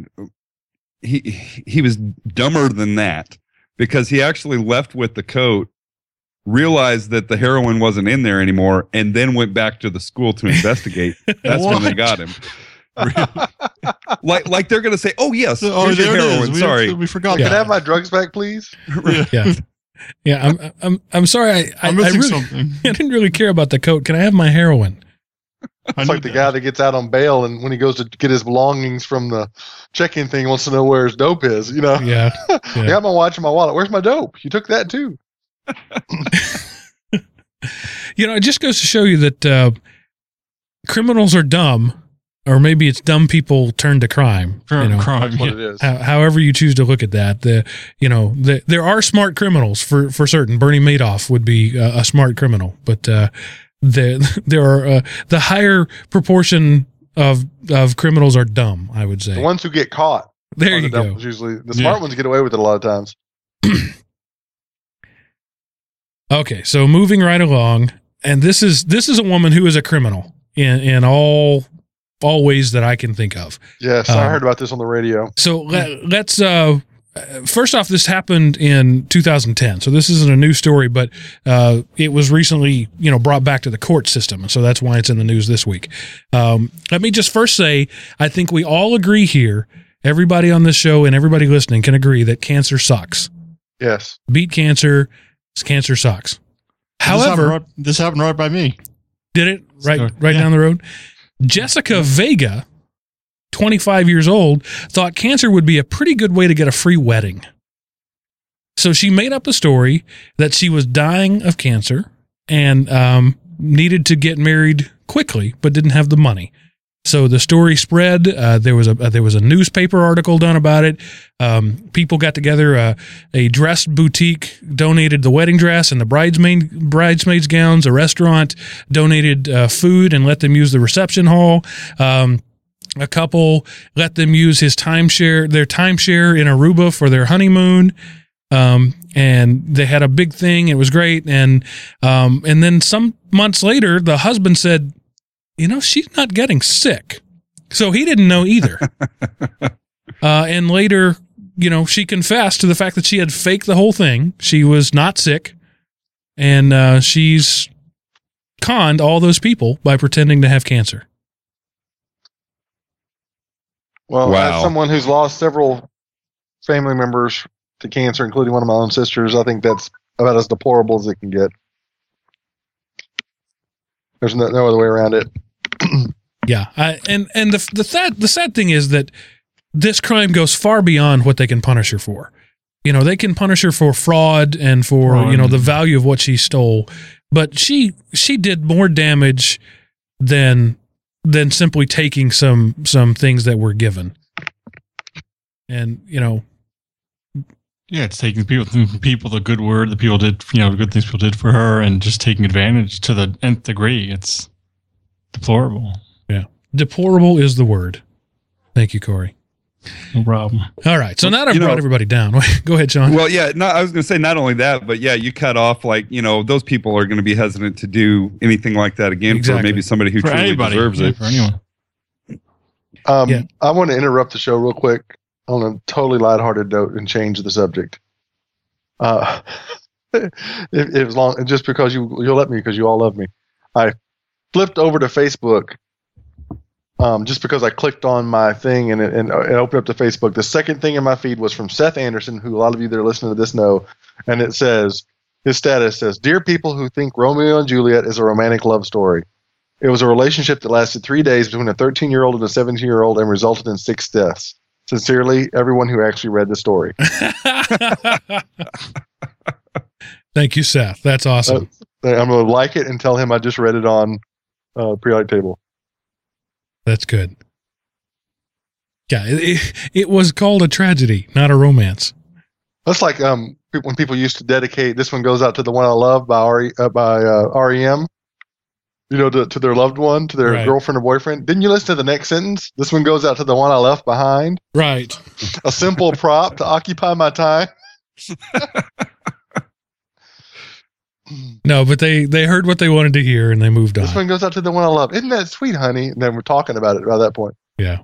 he he was dumber than that because he actually left with the coat realized that the heroin wasn't in there anymore and then went back to the school to investigate that's when they got him like like they're gonna say oh yes Oh, here's your heroin. We, sorry we forgot. Can I have my drugs back, please? Yeah. Yeah, I'm I'm I'm sorry. I I, I'm I really, something. I didn't really care about the coat. Can I have my heroin? It's like need the guy that gets out on bail and when he goes to get his belongings from the check-in thing, wants to know where his dope is. You know, Yeah, I yeah. got my watch and my wallet. Where's my dope? You took that too. You know, it just goes to show you that uh, criminals are dumb, or maybe it's dumb people turned to crime. Crime, you know, crime, what yeah. it is. however you choose to look at that. The you know the, there are smart criminals for for certain. Bernie Madoff would be uh, a smart criminal, but uh, the there are uh, the higher proportion of of criminals are dumb. I would say. The ones who get caught there are the you go. usually. The Yeah. smart ones get away with it a lot of times. Okay, so moving right along, and this is this is a woman who is a criminal in in all all ways that I can think of. Yes, Um, I heard about this on the radio. So let, let's uh first off this happened in 2010. So this isn't a new story, but uh it was recently, you know, brought back to the court system, and so that's why it's in the news this week. Um let me just first say I think we all agree here, everybody on this show and everybody listening can agree that cancer sucks. Yes. Beat cancer, cancer sucks. This happened However, right, this happened right by me. Did it right right yeah. down the road? Jessica Vega, 25 years old, thought cancer would be a pretty good way to get a free wedding. So she made up a story that she was dying of cancer and um, needed to get married quickly, but didn't have the money. So the story spread. Uh, there was a uh, there was a newspaper article done about it. Um, people got together. Uh, a dress boutique donated the wedding dress and the bridesmaid bridesmaids gowns. A restaurant donated uh, food and let them use the reception hall. Um, a couple let them use his timeshare, their timeshare in Aruba for their honeymoon. Um, and they had a big thing. It was great. And, um, and then some months later, the husband said, you know, she's not getting sick. So he didn't know either. uh, and later, you know, she confessed to the fact that she had faked the whole thing. She was not sick. And, uh, she's conned all those people by pretending to have cancer. Well, Wow. as someone who's lost several family members to cancer, including one of my own sisters, I think that's about as deplorable as it can get. There's no, no other way around it. Yeah, I, and and the the sad the sad thing is that this crime goes far beyond what they can punish her for. You know, they can punish her for fraud and for Fraud. you know the value of what she stole, but she she did more damage than than simply taking some some things that were given. And you know, Yeah, it's taking people, people the good word the people did, you know, the good things people did for her, and just taking advantage to the nth degree. It's deplorable. Yeah, deplorable is the word. Thank you, Corey. No problem. All right, so now that I've You know- brought everybody down, go ahead, Shawn. Well, yeah, no, I was going to say not only that, but yeah, you cut off like you know those people are going to be hesitant to do anything like that again Exactly. for maybe somebody who For truly anybody, deserves yeah, it. for anyone. Um, Yeah. I want to interrupt the show real quick on a totally lighthearted note and change the subject. Uh, if, if as long just because you you'll let me because you all love me, I flipped over to Facebook. Um, just because I clicked on my thing and it, and it opened up to Facebook. The second thing in my feed was from Seth Anderson, who a lot of you that are listening to this know, and it says his status says, "Dear people who think Romeo and Juliet is a romantic love story." It was a relationship that lasted three days between a 13 year old and a 17 year old and resulted in six deaths. Sincerely, everyone who actually read the story. Thank you, Seth. That's awesome. I'm going to like it and tell him I just read it on uh, periodic table. That's good. Yeah, it, it, it was called a tragedy, not a romance. That's like um, when people used to dedicate this one goes out to the one I love by RE, uh, by uh, REM. You know, to, to their loved one, to their Right. girlfriend or boyfriend. Didn't you listen to the next sentence? This one goes out to the one I left behind. Right. A simple prop to occupy my time. No, but they they heard what they wanted to hear and they moved on. This one goes out to the one I love. Isn't that sweet, honey? And then we're talking about it by that point. Yeah.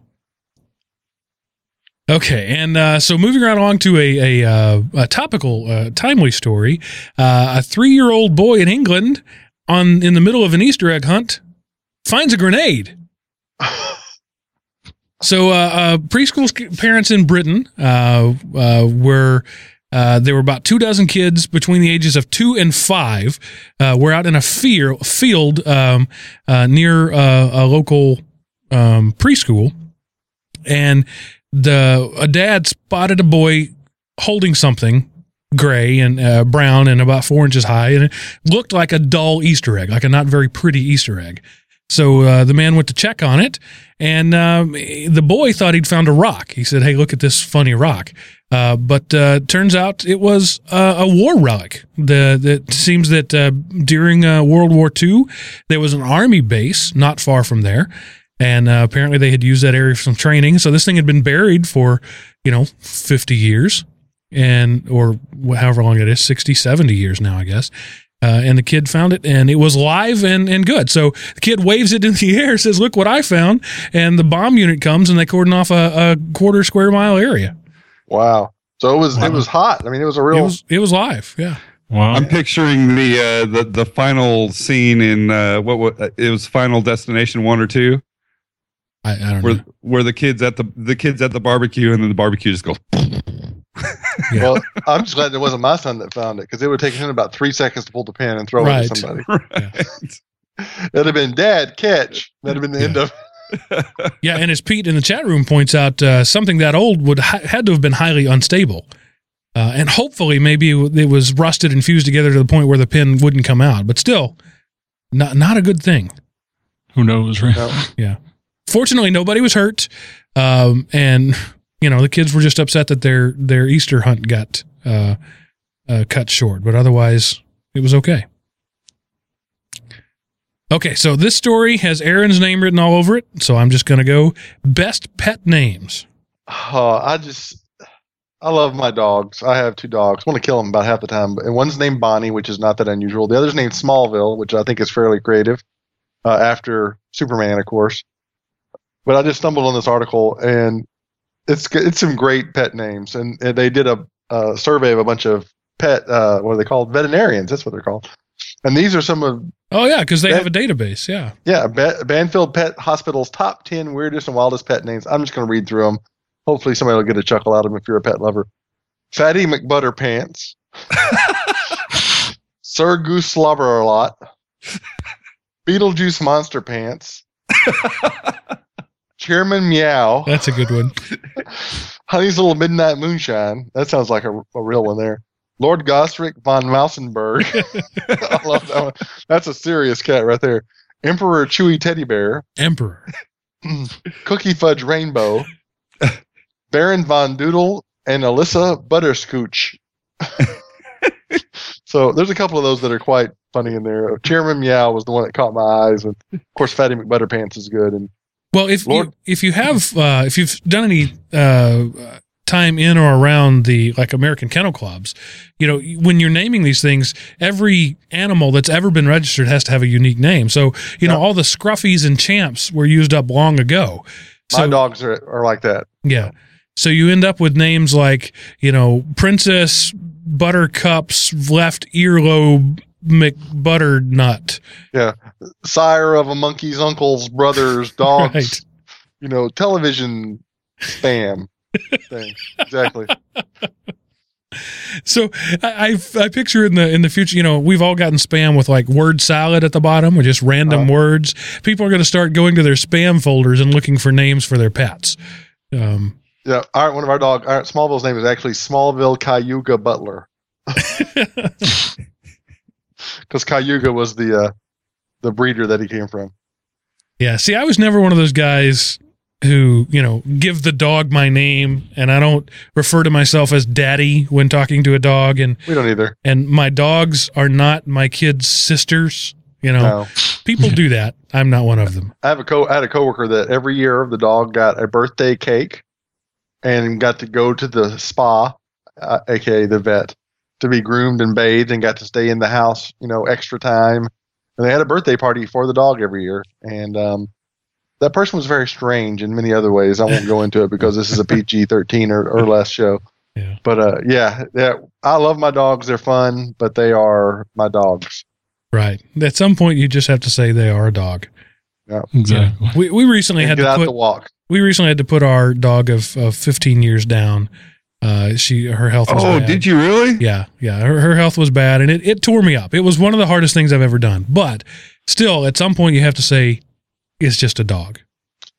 Okay, and uh, so moving right along to a a, uh, a topical, uh, timely story. Uh, a three year old boy in England, on in the middle of an Easter egg hunt, finds a grenade. So, uh, uh, preschool parents in Britain uh, uh, were. Uh, there were about two dozen kids between the ages of two and five. Uh, were out in a fear, field um, uh, near uh, a local um, preschool, and the a dad spotted a boy holding something gray and uh, brown and about four inches high, and it looked like a dull Easter egg, like a not very pretty Easter egg. So uh, the man went to check on it, and um, the boy thought he'd found a rock. He said, "Hey, look at this funny rock." Uh, but uh, turns out it was a war relic. The that seems that uh, during uh, World War II, there was an army base not far from there, and uh, apparently they had used that area for some training. So this thing had been buried for you know 50 years, and or however long it is, 60, 70 years now, I guess. Uh, and the kid found it and it was live and, and good. So the kid waves it in the air, says, Look what I found. And the bomb unit comes and they cordon off a, a quarter square mile area. Wow. So it was Wow. it was hot. I mean, it was a It real. was, it was live. Yeah. Wow. I'm picturing the uh, the the final scene in uh, what, what uh, it was Final Destination one or two, I, I don't where know. where the kids at the the kids at the barbecue and then the barbecue just goes. Yeah. Well, I'm just glad it wasn't my son that found it because it would have taken him about three seconds to pull the pin and throw it Right. at somebody. right. It'd have been dad catch. That'd have been the end of. Yeah. And as Pete in the chat room points out, uh, something that old would ha- had to have been highly unstable. Uh, and hopefully, maybe it was rusted and fused together to the point where the pin wouldn't come out. But still, not, not a good thing. Who knows, right? No. fortunately, nobody was hurt, um, and you know the kids were just upset that their their Easter hunt got uh, uh, cut short. But otherwise, it was okay. Okay, so this story has Aaron's name written all over it. So I'm just going to go best pet names. Oh, I just I love my dogs. I have two dogs. I want to kill them about half the time. And one's named Bonnie, which is not that unusual. The other's named Smallville, which I think is fairly creative. Uh, after Superman, of course. But I just stumbled on this article, and it's it's some great pet names. And, and they did a, a survey of a bunch of pet uh, what are they called? Veterinarians. That's what they're called. And these are some of Oh yeah, because they have a database. Yeah. yeah, ba- Banfield Pet Hospital's top 10 weirdest and wildest pet names. I'm just going to read through them. Hopefully, somebody will get a chuckle out of them if you're a pet lover. Fatty McButterpants. Sir Goose Slobber a lot. Beetlejuice Monster Pants. Chairman Meow. That's a good one. Honey's Little Midnight Moonshine. That sounds like a, a real one there. Lord Gosrick von Mousenberg. I love that one. That's a serious cat right there. Emperor Chewy Teddy Bear. Emperor. Cookie Fudge Rainbow, Baron Von Doodle, and Alyssa Butterscooch. so there's a couple of those that are quite funny in there. Chairman Meow was the one that caught my eyes, and of course Fatty McButterpants is good. And Well, if you, if you have uh, if you've done any uh, time in or around the like American kennel clubs, you know when you're naming these things, every animal that's ever been registered has to have a unique name. So you know all the scruffies and champs were used up long ago. my dogs are, are like that. yeah, so you end up with names like you know Princess Buttercup's left earlobe McButternut. Yeah. Sire of a monkey's uncle's brother's dog's, Right. you know, television spam thing. Exactly. So I, I I picture in the in the future, you know, we've all gotten spam with like word salad at the bottom or just random Uh-huh. words. People are going to start going to their spam folders and looking for names for their pets. Um, Yeah. All right. One of our dog, all right, Smallville's name is actually Smallville Cayuga Butler. Because Cayuga was the uh, the breeder that he came from. yeah. See, I was never one of those guys who you know give the dog my name, and I don't refer to myself as daddy when talking to a dog, and We don't either. and my dogs are not my kids' sisters. You know, No. people do that. I'm not one of them. I have a co I had a coworker that every year the dog got a birthday cake and got to go to the spa, uh, aka the vet, to be groomed and bathed and got to stay in the house, you know, extra time. And they had a birthday party for the dog every year. And um, that person was very strange in many other ways. I won't go into it because this is a PG 13 or, or less show. Yeah. But uh, yeah, yeah, I love my dogs. They're fun, but they are my dogs. Right. At some point, you just have to say they are a dog. Yeah. Exactly. We we recently And had get to out put to walk. we recently had to put our dog of, of 15 years down. Uh, she her health was Oh, bad. did you really? Yeah, yeah. Her, her health was bad, and it, it tore me up. It was one of the hardest things I've ever done. But still, at some point, you have to say it's just a dog.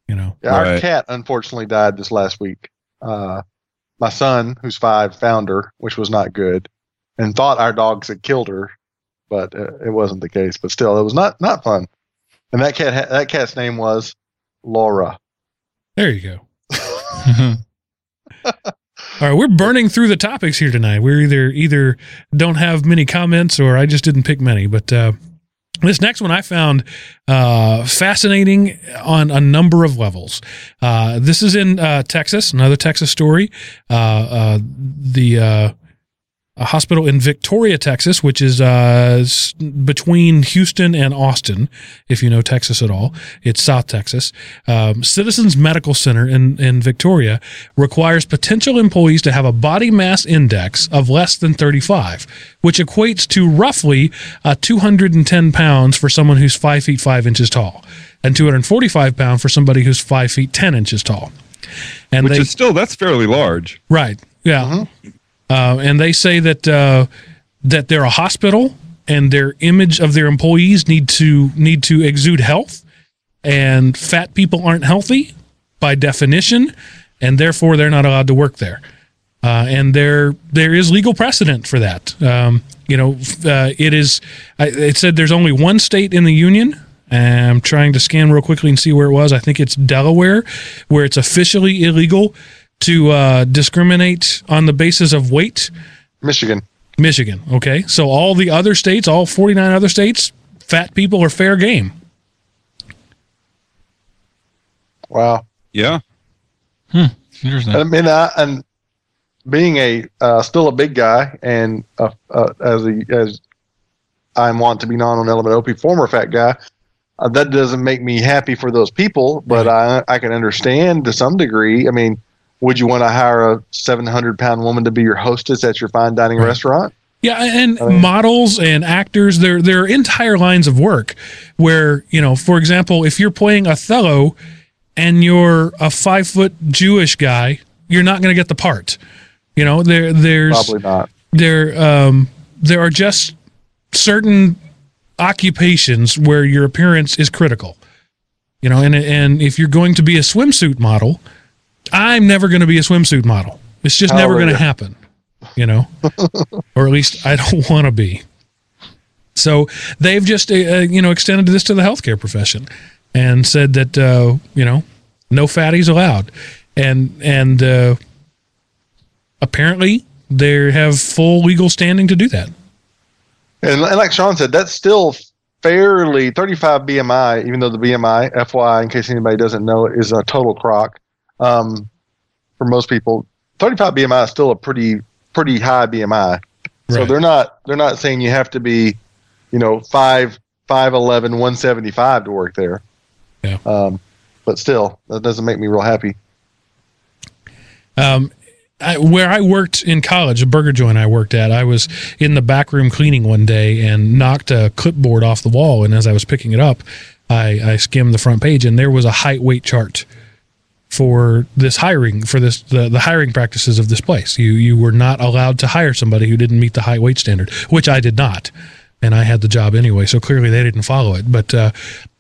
You know. Yeah, our Right. cat unfortunately died this last week. Uh, my son, who's five, found her, which was not good, and thought our dogs had killed her, but uh, it wasn't the case. But still, it was not not fun. And that cat that cat's name was Laura. There you go. All right, we're burning through the topics here tonight. We're either either don't have many comments or I just didn't pick many. But uh, this next one I found uh, fascinating on a number of levels. Uh, this is in uh, Texas, another Texas story. Uh, uh, the uh, a hospital in Victoria, Texas, which is uh, between Houston and Austin, if you know Texas at all. It's South Texas. Um, Citizens Medical Center in, in Victoria requires potential employees to have a body mass index of less than 35, which equates to roughly uh, 210 pounds for someone who's 5 feet 5 inches tall, and 245 pounds for somebody who's 5 feet 10 inches tall. And Which they, is still that's fairly large. Right. Yeah. Uh, and they say that uh, that they're a hospital, and their image of their employees need to need to exude health, and fat people aren't healthy by definition, and therefore they're not allowed to work there. Uh, and there there is legal precedent for that. Um, you know, uh, it is. It said there's only one state in the union I'm trying to scan real quickly and see where it was. I think it's Delaware, where it's officially illegal to uh, discriminate on the basis of weight. Michigan. Michigan. Okay. So all the other states, all 49 other states, fat people are fair game. Wow. Yeah. Interesting. I mean, I, and being a uh, still a big guy, and uh, uh, as a, as I'm want to be non on Element OP, former fat guy, uh, that doesn't make me happy for those people. But I I can understand to some degree. I mean, would you want to hire a 700 pound woman to be your hostess at your fine dining Right. restaurant? Yeah, and I mean- models and actors, there there are entire lines of work where you know, for example, if you're playing Othello and you're a five foot Jewish guy, you're not going to get the part. You know, there there's Probably not. there um, there are just certain occupations where your appearance is critical. You know, and and if you're going to be a swimsuit model, I'm never going to be a swimsuit model. It's just never going to happen. You know, or at least I don't want to be. So they've just uh, uh, you know extended this to the healthcare profession and said that uh, you know no fatties allowed, and and uh, apparently they have full legal standing to do that. And, and like Shawn said, that's still fairly 35 BMI, even though the BMI, FY, in case anybody doesn't know, is a total crock. Um, for most people, 35 BMI is still a pretty pretty high BMI. So they're not they're not saying you have to be, you know, five five eleven one seventy five to work there. Yeah. Um, but still, that doesn't make me real happy. Um, I, where I worked in college, a burger joint I worked at, I was in the back room cleaning one day and knocked a clipboard off the wall. And as I was picking it up, I, I skimmed the front page and there was a height weight chart for this hiring for this the, the hiring practices of this place. You you were not allowed to hire somebody who didn't meet the height weight standard, which I did not. And I had the job anyway, so clearly they didn't follow it. But uh,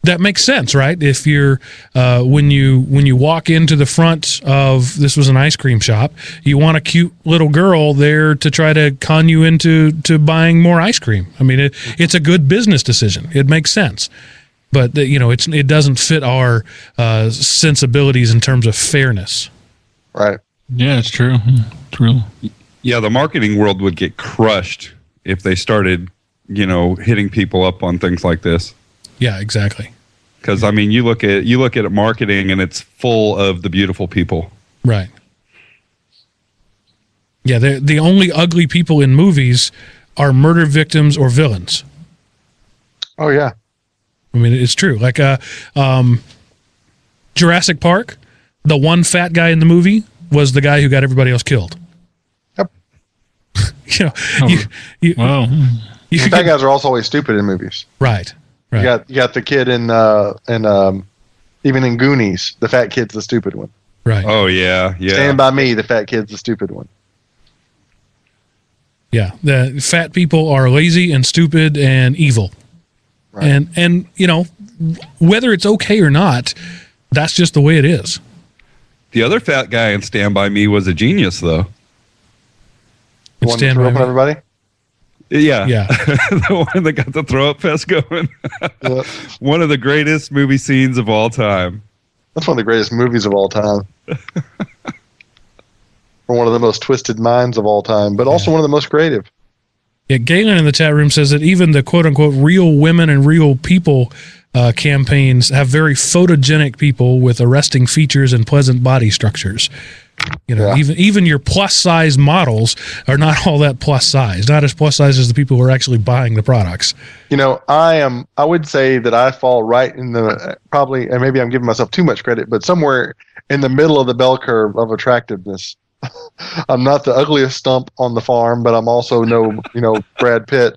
that makes sense, right? If you're uh, when you when you walk into the front of this was an ice cream shop, you want a cute little girl there to try to con you into to buying more ice cream. I mean, it, it's a good business decision. It makes sense, but the, you know, it's it doesn't fit our uh, sensibilities in terms of fairness. Right. Yeah, it's true. It's real. Yeah, the marketing world would get crushed if they started, you know, hitting people up on things like this. Yeah, exactly. Because I mean, you look at you look at marketing, and it's full of the beautiful people. Right. Yeah, the the only ugly people in movies are murder victims or villains. Oh yeah. I mean, it's true. Like uh, um, Jurassic Park, the one fat guy in the movie was the guy who got everybody else killed. Yep. you know, Oh, you, you, Well, you could Fat get, guys are also always stupid in movies. right, right, You got you got the kid in uh in um even in Goonies, the fat kid's the stupid one. right. Oh yeah, yeah. Stand by me, the fat kid's the stupid one. Yeah, the fat people are lazy and stupid and evil, Right. and and you know whether it's okay or not, that's just the way it is. The other fat guy in Stand by Me was a genius, though. The one Stand By up Me. everybody. Yeah, Yeah. the one that got the throw up fest going. Yeah. one of the greatest movie scenes of all time. That's one of the greatest movies of all time. or one of the most twisted minds of all time, but also one of the most creative. Yeah, Galen in the chat room says that even the quote unquote real women and real people uh, campaigns have very photogenic people with arresting features and pleasant body structures. You know, Yeah. even even your plus size models are not all that plus size, not as plus size as the people who are actually buying the products. You know, I am. I would say that I fall right in the probably, and maybe I'm giving myself too much credit, but somewhere in the middle of the bell curve of attractiveness. I'm not the ugliest stump on the farm, but I'm also no, you know, Brad Pitt.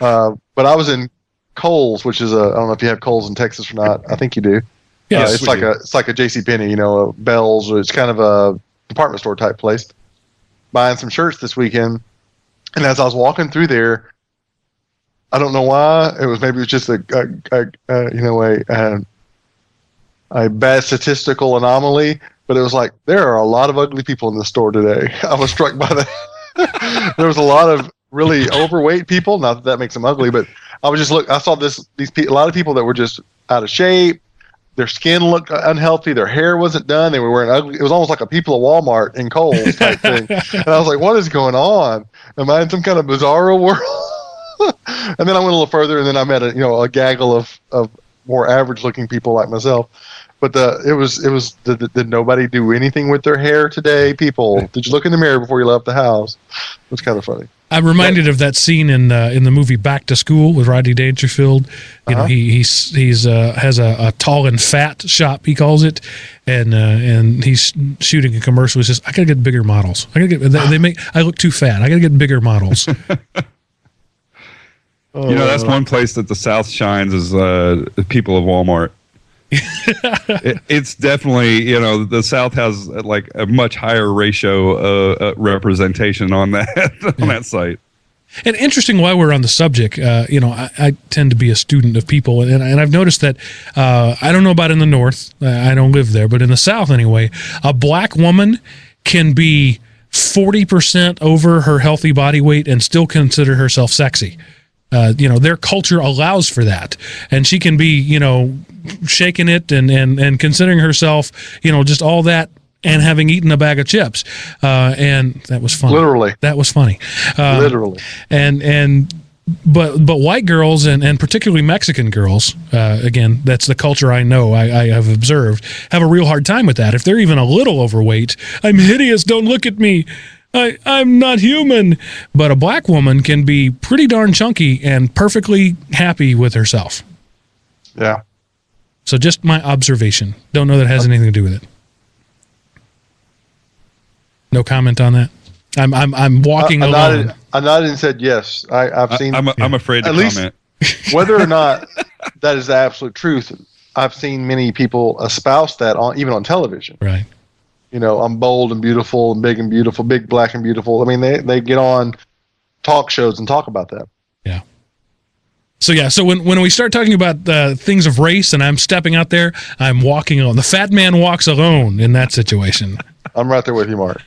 Uh, but I was in Kohl's, which is a. I don't know if you have Kohl's in Texas or not. I think you do. Yes, uh, it's like do. a it's like a J.C. Penney, you know, a Bell's. Or it's kind of a department store type place. Buying some shirts this weekend, and as I was walking through there, I don't know why it was maybe it was just a, a, a, a you know a, a a bad statistical anomaly, but it was like there are a lot of ugly people in the store today. I was struck by that. there was a lot of really overweight people. Not that that makes them ugly, but I was just look. I saw this these pe- a lot of people that were just out of shape. Their skin looked unhealthy. Their hair wasn't done. They were wearing ugly. It was almost like a people of Walmart in Kohl's type thing. And I was like, "What is going on? Am I in some kind of bizarro world?" and then I went a little further, and then I met a you know a gaggle of of more average looking people like myself. But the it was it was did, did nobody do anything with their hair today? People, did you look in the mirror before you left the house? It was kind of funny. I'm reminded of that scene in uh, in the movie Back to School with Rodney Dangerfield. You know, Uh-huh. he he's he's uh, has a, a tall and fat shop he calls it, and uh, and he's shooting a commercial. He says, "I gotta get bigger models. I gotta get they, they make I look too fat. I gotta get bigger models." You know, that's one place that the South shines is uh, the people of Walmart. It, it's definitely you know the South has like a much higher ratio uh, uh, representation on that on that site. And interesting, while we're on the subject, uh, you know, I, I tend to be a student of people, and, and I've noticed that uh, I don't know about in the North, uh, I don't live there, but in the South anyway, a black woman can be 40% over her healthy body weight and still consider herself sexy. Uh, you know, their culture allows for that. And she can be, you know, shaking it and, and, and considering herself, you know, just all that and having eaten a bag of chips. Uh, and that was funny. Literally, That was funny. Uh, literally. and and but but white girls and, and particularly Mexican girls, uh, again, that's the culture I know I, I have observed, have a real hard time with that. If they're even a little overweight, I'm hideous. Don't look at me. I, I'm not human. But a black woman can be pretty darn chunky and perfectly happy with herself. Yeah. So just my observation. Don't know that it has anything to do with it. No comment on that. I'm I'm I'm walking uh, I, I alone. nodded, I nodded and said yes. I, I've I, seen I'm I'm afraid to At least- comment. whether or not that is the absolute truth. I've seen many people espouse that on even on television. Right. You know, I'm bold and beautiful and big and beautiful, big black and beautiful. I mean, they they get on talk shows and talk about that. Yeah. So yeah, so when, when we start talking about uh, things of race and I'm stepping out there, I'm walking alone. The fat man walks alone in that situation. I'm right there with you, Mark.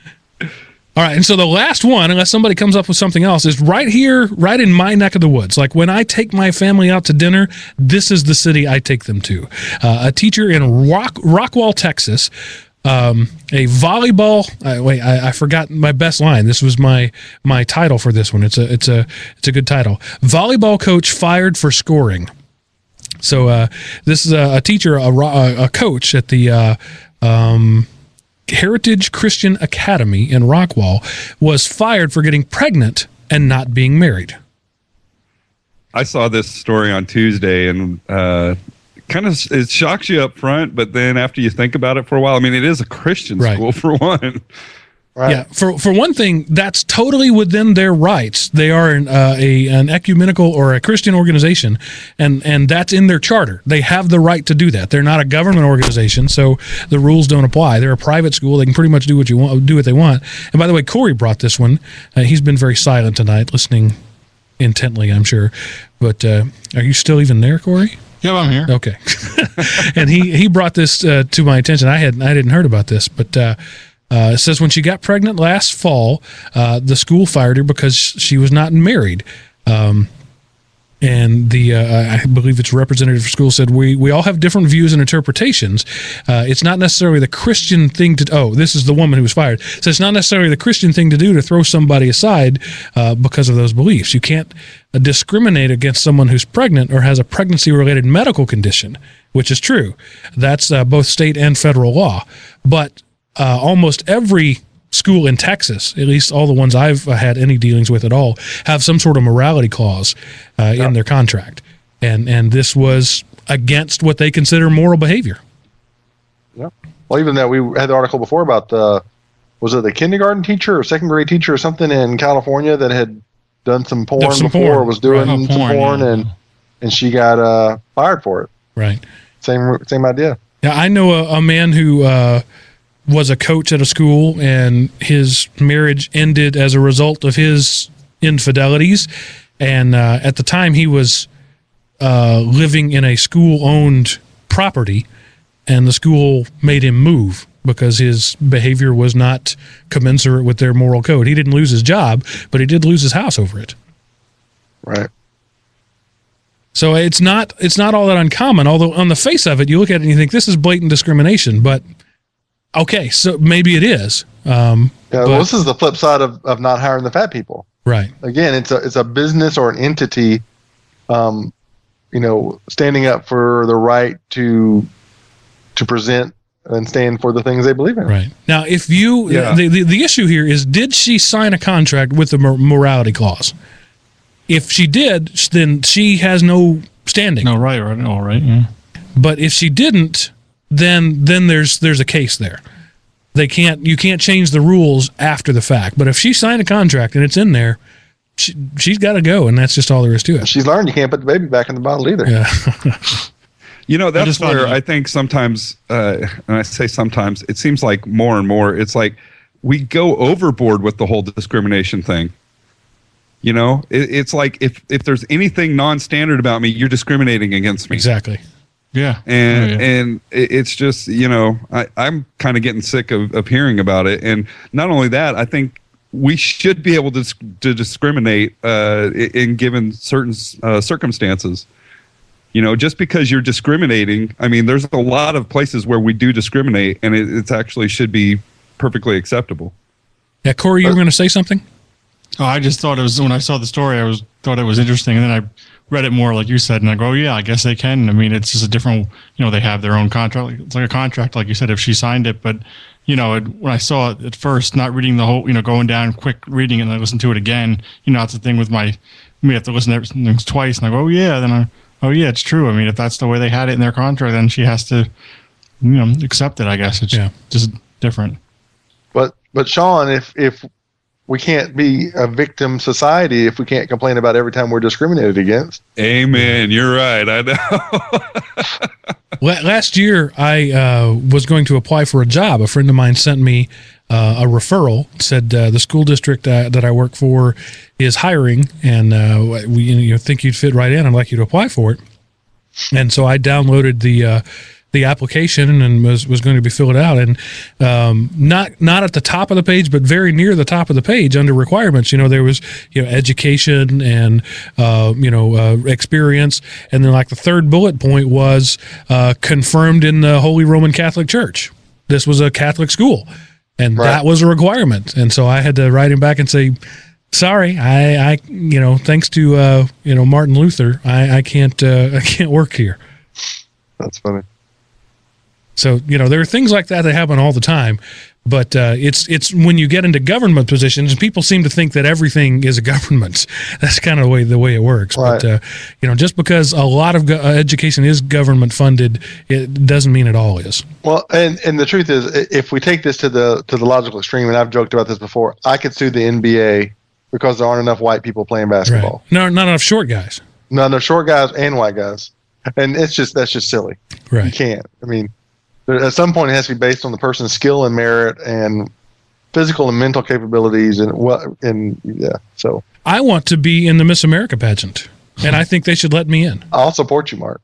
All right, and so the last one, unless somebody comes up with something else, is right here, right in my neck of the woods. Like when I take my family out to dinner, this is the city I take them to. Uh, a teacher in Rock, Rockwall, Texas, um, a volleyball. Uh, wait, I, I forgot my best line. This was my my title for this one. It's a it's a it's a good title. Volleyball coach fired for scoring. So uh, this is a, a teacher, a, a, a coach at the. Uh, um, Heritage Christian Academy in Rockwall was fired for getting pregnant and not being married. I saw this story on Tuesday and uh, kind of it shocks you up front, but then after you think about it for a while, I mean, it is a Christian Right. school for one. Right. Yeah, for for one thing, that's totally within their rights. They are an, uh, a an ecumenical or a Christian organization, and and that's in their charter. They have the right to do that. They're not a government organization, so the rules don't apply. They're a private school. They can pretty much do what you want, do what they want. And by the way, Corey brought this one. Uh, he's been very silent tonight, listening intently. I'm sure. But uh, are you still even there, Corey? Yep, I'm here. Okay. and he he brought this uh, to my attention. I had I didn't heard about this, but uh, uh, it says when she got pregnant last fall, uh, the school fired her because she was not married. Um, and the uh, I believe it's representative for school said we we all have different views and interpretations. Uh, it's not necessarily the Christian thing to. Oh, this is the woman who was fired. So it's not necessarily the Christian thing to do to throw somebody aside uh, because of those beliefs. You can't uh, discriminate against someone who's pregnant or has a pregnancy related medical condition, which is true. That's uh, both state and federal law. But uh, almost every school in Texas, at least all the ones I've uh, had any dealings with at all, have some sort of morality clause uh, in their contract, and and this was against what they consider moral behavior. Yeah. Well, even that we had the article before about the was it the kindergarten teacher or second grade teacher or something in California that had done some porn some before, porn. was doing Right. Some porn, porn, yeah. and and she got uh, fired for it. Right. Same same idea. Yeah, I know a, a man who uh, was a coach at a school, and his marriage ended as a result of his infidelities. And uh, at the time, he was uh, living in a school-owned property, and the school made him move because his behavior was not commensurate with their moral code. He didn't lose his job, but he did lose his house over it. Right. So it's not it's not all that uncommon. Although on the face of it, you look at it and you think this is blatant discrimination. But okay, so maybe it is. Um, Yeah, But- well, this is the flip side of, of not hiring the fat people. right. Again, it's a it's a business or an entity, um, you know, standing up for the right to to present and stand for the things they believe in. Right. Now, if you, Yeah. the, the, the issue here is did she sign a contract with the mor- morality clause? If she did, then she has no standing. No, right, right, all right. Yeah. But if she didn't, then then there's there's a case there. They can't you can't change the rules after the fact. But if she signed a contract and it's in there, she, she's got to go, and that's just all there is to it. She's learned you can't put the baby back in the bottle either. Yeah. You know, that's just found where it- I think sometimes, uh, and I say sometimes, it seems like more and more, it's like we go overboard with the whole discrimination thing. You know, it, it's like if if there's anything non-standard about me, you're discriminating against me. exactly. Yeah. and Oh, yeah. and it's just you know I, I'm kind of getting sick of, of hearing about it, and not only that, I think we should be able to to discriminate uh, in given certain uh, circumstances. You know, just because you're discriminating, I mean, there's a lot of places where we do discriminate, and it it's actually should be perfectly acceptable. Yeah, Corey, you were going to say something? Oh, I just thought it was when I saw the story, I was thought it was interesting, and then I read it more, like you said, and I go, oh, yeah, I guess they can. I mean, it's just a different, you know, they have their own contract. It's like a contract, like you said, if she signed it. But you know, it, when I saw it at first, not reading the whole, you know, going down quick reading it and I listen to it again, you know, that's the thing with my, me have to listen to everything twice, and I go, oh yeah, then I, oh yeah, it's true. I mean, if that's the way they had it in their contract, then she has to, you know, accept it. I guess it's Yeah. just different. But but Shawn, if if we can't be a victim society if we can't complain about every time we're discriminated against. Amen. You're right. I know. Last year, I uh, was going to apply for a job. A friend of mine sent me uh, a referral. Said uh, the school district uh, that I work for is hiring, and uh, we you know, think you'd fit right in. I'd like you to apply for it. And so I downloaded the uh, the application and was, was going to be filled out. And um, not not at the top of the page, but very near the top of the page under requirements. You know, there was you know education and uh, you know uh, experience, and then like the third bullet point was uh, confirmed in the Holy Roman Catholic Church. This was a Catholic school, and Right. that was a requirement. And so I had to write him back and say. Sorry, I, I, you know, thanks to uh, you know Martin Luther, I, I can't, uh, I can't work here. That's funny. So you know there are things like that that happen all the time, but uh, it's it's when you get into government positions, and people seem to think that everything is a government. That's kind of the way the way it works. But uh, you know, just because a lot of go- uh, education is government funded, it doesn't mean it all is. Well, and and the truth is, if we take this to the to the logical extreme, and I've joked about this before, I could sue the NBA because there aren't enough white people playing Right? basketball. No, not enough short guys. None of short guys and white guys, and it's just that's just silly. Right? You can't. I mean, at some point, it has to be based on the person's skill and merit and physical and mental capabilities, and what and yeah. So I want to be in the Miss America pageant, and I think they should let me in. I'll support you, Mark.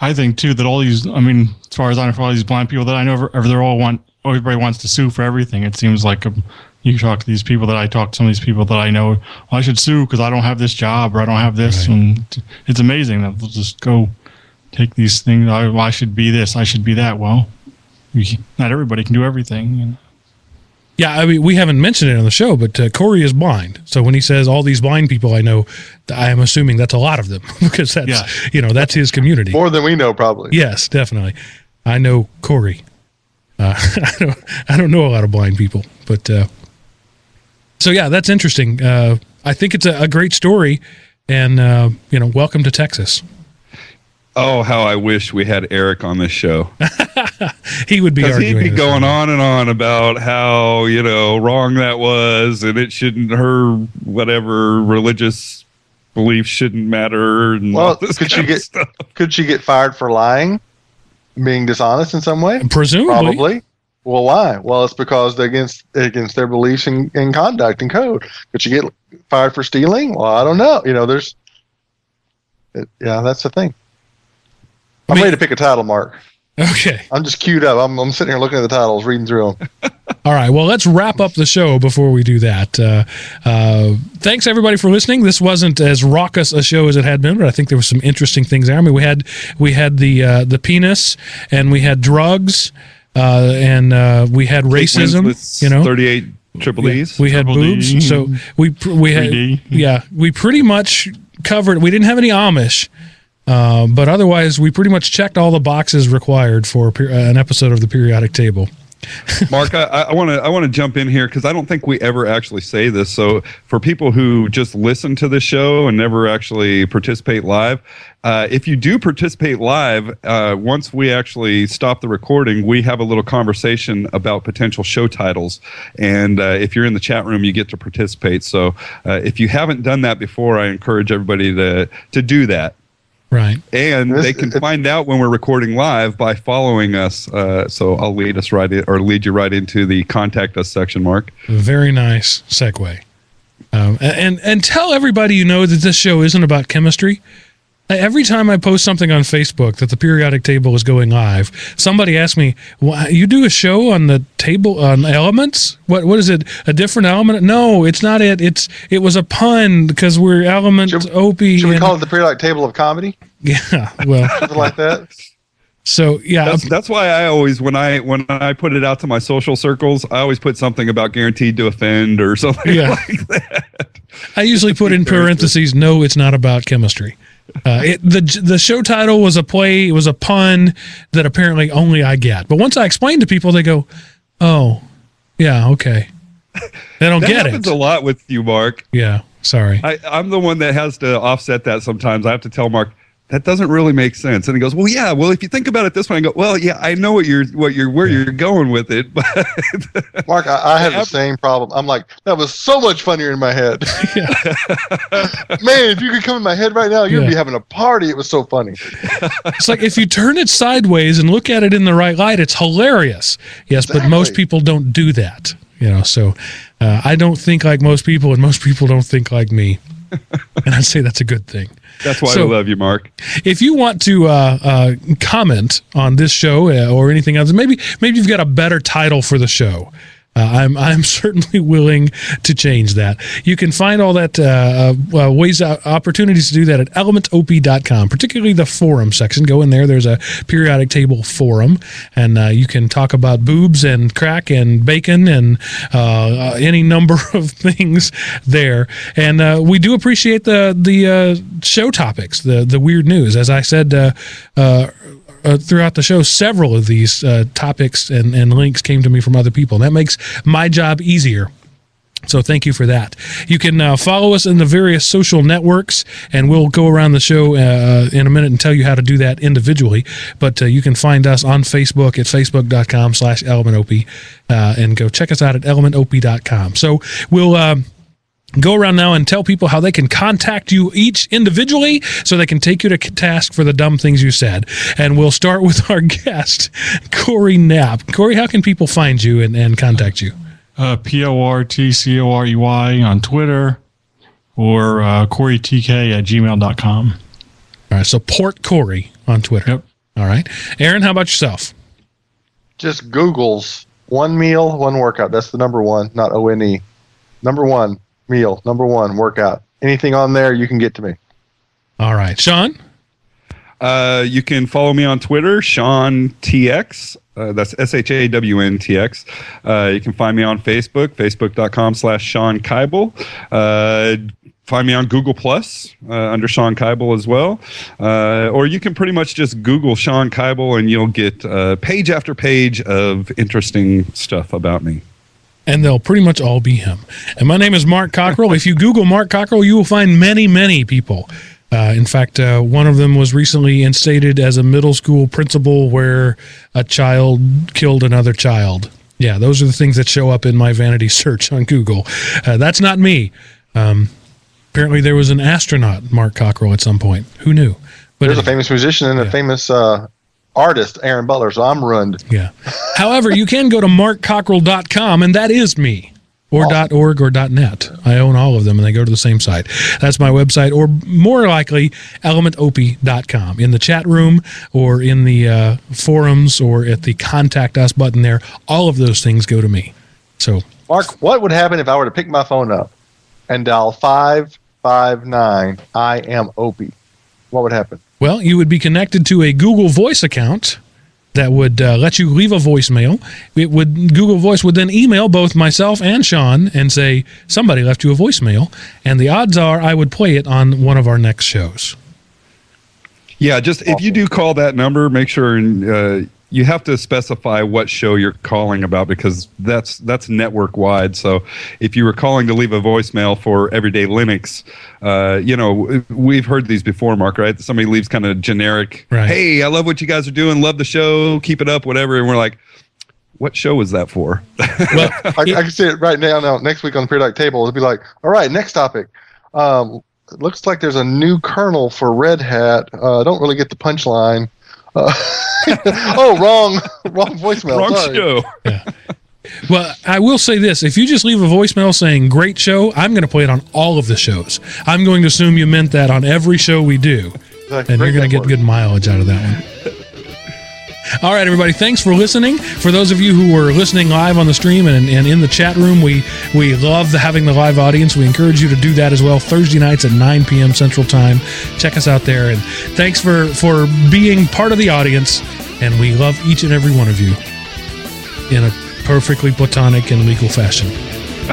I think too that all these, I mean, as far as I know, for all these blind people that I know, ever, ever they're all want, everybody wants to sue for everything. It seems like um, you talk to these people that I talk to, some of these people that I know, well, I should sue because I don't have this job or I don't have this, Right. and it's amazing that they'll just go take these things. I, well, I should be this, I should be that. Well, we, not everybody can do everything. And Yeah, I mean, we haven't mentioned it on the show, but uh, Corey is blind. So when he says all these blind people I know, I am assuming that's a lot of them because that's Yeah. you know that's his community. More than we know, probably. Yes, definitely. I know Corey. Uh, I don't. I don't know a lot of blind people, but uh, so yeah, that's interesting. Uh, I think it's a, a great story, and uh, you know, welcome to Texas. Oh, how I wish we had Eric on this show. He would be Because he'd be going on and on about how you know wrong that was, and it shouldn't her whatever religious beliefs shouldn't matter. And Well, this could kind you of get- stuff. Could she get fired for lying, being dishonest in some way? Presumably, Probably. Well, why? Well, it's because they're against against their beliefs and, and conduct and code. Could you get fired for stealing? Well, I don't know. You know, there's. It, yeah, that's the thing. I'm I ready to pick a title, Mark. Okay. I'm just queued up. I'm, I'm sitting here looking at the titles, reading through them. All right. Well, let's wrap up the show before we do that. Uh, uh, thanks everybody for listening. This wasn't as raucous a show as it had been, but I think there were some interesting things there. I mean, we had we had the uh, the penis, and we had drugs, uh, and uh, we had racism. You know, 38 triple E's. we had Triple D. boobs. So we we had 3D. yeah we pretty much covered. We didn't have any Amish. Uh, but otherwise, we pretty much checked all the boxes required for per- an episode of the periodic table. Mark, I want to I want to jump in here because I don't think we ever actually say this. So for people who just listen to the show and never actually participate live, uh, if you do participate live, uh, once we actually stop the recording, we have a little conversation about potential show titles. And uh, if you're in the chat room, you get to participate. So uh, if you haven't done that before, I encourage everybody to to do that. Right. And This- they can it- find out when we're recording live by following us. Uh, so I'll lead us right in, or lead you right into the contact us section, Mark. Very nice segue. Um, and and tell everybody you know that this show isn't about chemistry. Uh, Every time I post something on Facebook that the periodic table is going live, somebody asks me, "Why you do a show on the table on elements? What what is it? A different element? No, it's not it. It's it was a pun because we're element Should- opie. Should we and- call it the periodic table of comedy? yeah. Well, Something like that? so yeah, That's, that's why I always when I when I put it out to my social circles, I always put something about guaranteed to offend or something Yeah. like that. I usually put in parentheses, no, it's not about chemistry. Uh, it, the the show title was a play, it was a pun that apparently only I get. But once I explain to people, they go, "Oh, yeah, okay." They don't That get happens it. Happens a lot with you, Mark. Yeah, sorry. I, I'm the one that has to offset that sometimes. I have to tell Mark that doesn't really make sense, and he goes, "Well, yeah. Well, if you think about it this way, I go, well, yeah, I know what you're what you're where you're going with it, but Mark, I, I have the same problem. I'm like, that was so much funnier in my head. Man, if you could come in my head right now, you'd Yeah. be having a party. It was so funny. It's like if you turn it sideways and look at it in the right light, it's hilarious. Yes, but most people don't do that. You know, so uh, I don't think like most people, and most people don't think like me. and I'd say that's a good thing. That's why So- I love you, Mark. if you want to uh, uh, comment on this show uh, or anything else, maybe maybe you've got a better title for the show. Uh, I'm I'm certainly willing to change that. You can find all that uh, uh, ways uh, opportunities to do that at elementop.com, particularly the forum section. Go in there. There's a periodic table forum, and uh, you can talk about boobs and crack and bacon and uh, uh, any number of things there. And uh, we do appreciate the the uh, show topics, the the weird news. As I said. Uh, uh, uh, throughout the show, several of these uh, topics and, and links came to me from other people. That makes my job easier. So thank you for that. You can uh, follow us in the various social networks, and we'll go around the show uh, in a minute and tell you how to do that individually. But uh, you can find us on Facebook at facebook.com slash elementop uh, and go check us out at elementop.com. So we'll... Um, go around now and tell people how they can contact you each individually so they can take you to task for the dumb things you said. And we'll start with our guest, Corey Knapp. Corey, how can people find you and, and contact you? Uh, P O R T C O R E Y on Twitter or uh, CoreyTK at gmail.com. All right, so Port Corey on Twitter. Yep. All right. Aaron, how about yourself? Just Google's one meal, one workout. That's the number one, not O N E. Number one meal, number one workout. Anything on there, you can get to me. All right. Shawn? Uh, you can follow me on Twitter, Shawn TX. Uh, that's S H A W N T X. Uh, you can find me on Facebook, facebook.com slash Shawn Kibel. Uh, find me on Google Plus uh, under Shawn Kibel as well. Uh, or you can pretty much just Google Shawn Kibel and you'll get uh, page after page of interesting stuff about me. And they'll pretty much all be him. And my name is Mark Cockrell. if you Google Mark Cockrell, you will find many, many people. Uh, in fact, uh, one of them was recently instated as a middle school principal where a child killed another child. Yeah, those are the things that show up in my vanity search on Google. Uh, that's not me. Um, apparently, there was an astronaut, Mark Cockrell, at some point. Who knew? But There's a famous musician and a famous uh, artist, Aaron Butler. So I'm ruined. Yeah. However, you can go to markcockrell.com, and that is me. or Awesome. .org or .net. I own all of them, and they go to the same site. That's my website, or more likely, elementop.com. In the chat room, or in the uh, forums, or at the contact us button there, all of those things go to me. So Mark, what would happen if I were to pick my phone up and dial five five nine I am Opie? What would happen? Well, you would be connected to a Google Voice account that would uh, let you leave a voicemail. It would Google Voice would then email both myself and Sean and say somebody left you a voicemail, and the odds are I would play it on one of our next shows. Yeah, just if you do call that number, make sure uh, you have to specify what show you're calling about because that's that's network wide. So if you were calling to leave a voicemail for Everyday Linux, uh, you know we've heard these before, Mark. Right? Somebody leaves kind of generic, Right. "Hey, I love what you guys are doing. Love the show. Keep it up. Whatever." And we're like, "What show was that for?" Well, I, I can see it right now. Now, next week on the periodic table, it'll be like, all right, next topic. Um, looks like there's a new kernel for Red Hat. Uh, I don't really get the punchline. Uh, oh, wrong, wrong voicemail. Wrong Sorry. show. well, I will say this: if you just leave a voicemail saying "Great show," I'm going to play it on all of the shows. I'm going to assume you meant that on every show we do. Like, and great you're going to get good mileage out of that one. All right, everybody. Thanks for listening. For those of you who were listening live on the stream and, and in the chat room, we we love the, having the live audience. We encourage you to do that as well. Thursday nights at 9 p.m. Central Time. Check us out there. And thanks for for being part of the audience. And we love each and every one of you in a perfectly platonic and legal fashion.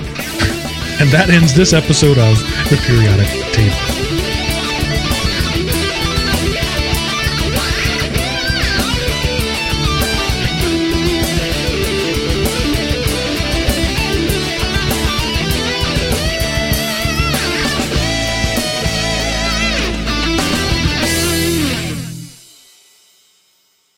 and that ends this episode of the Periodic Table.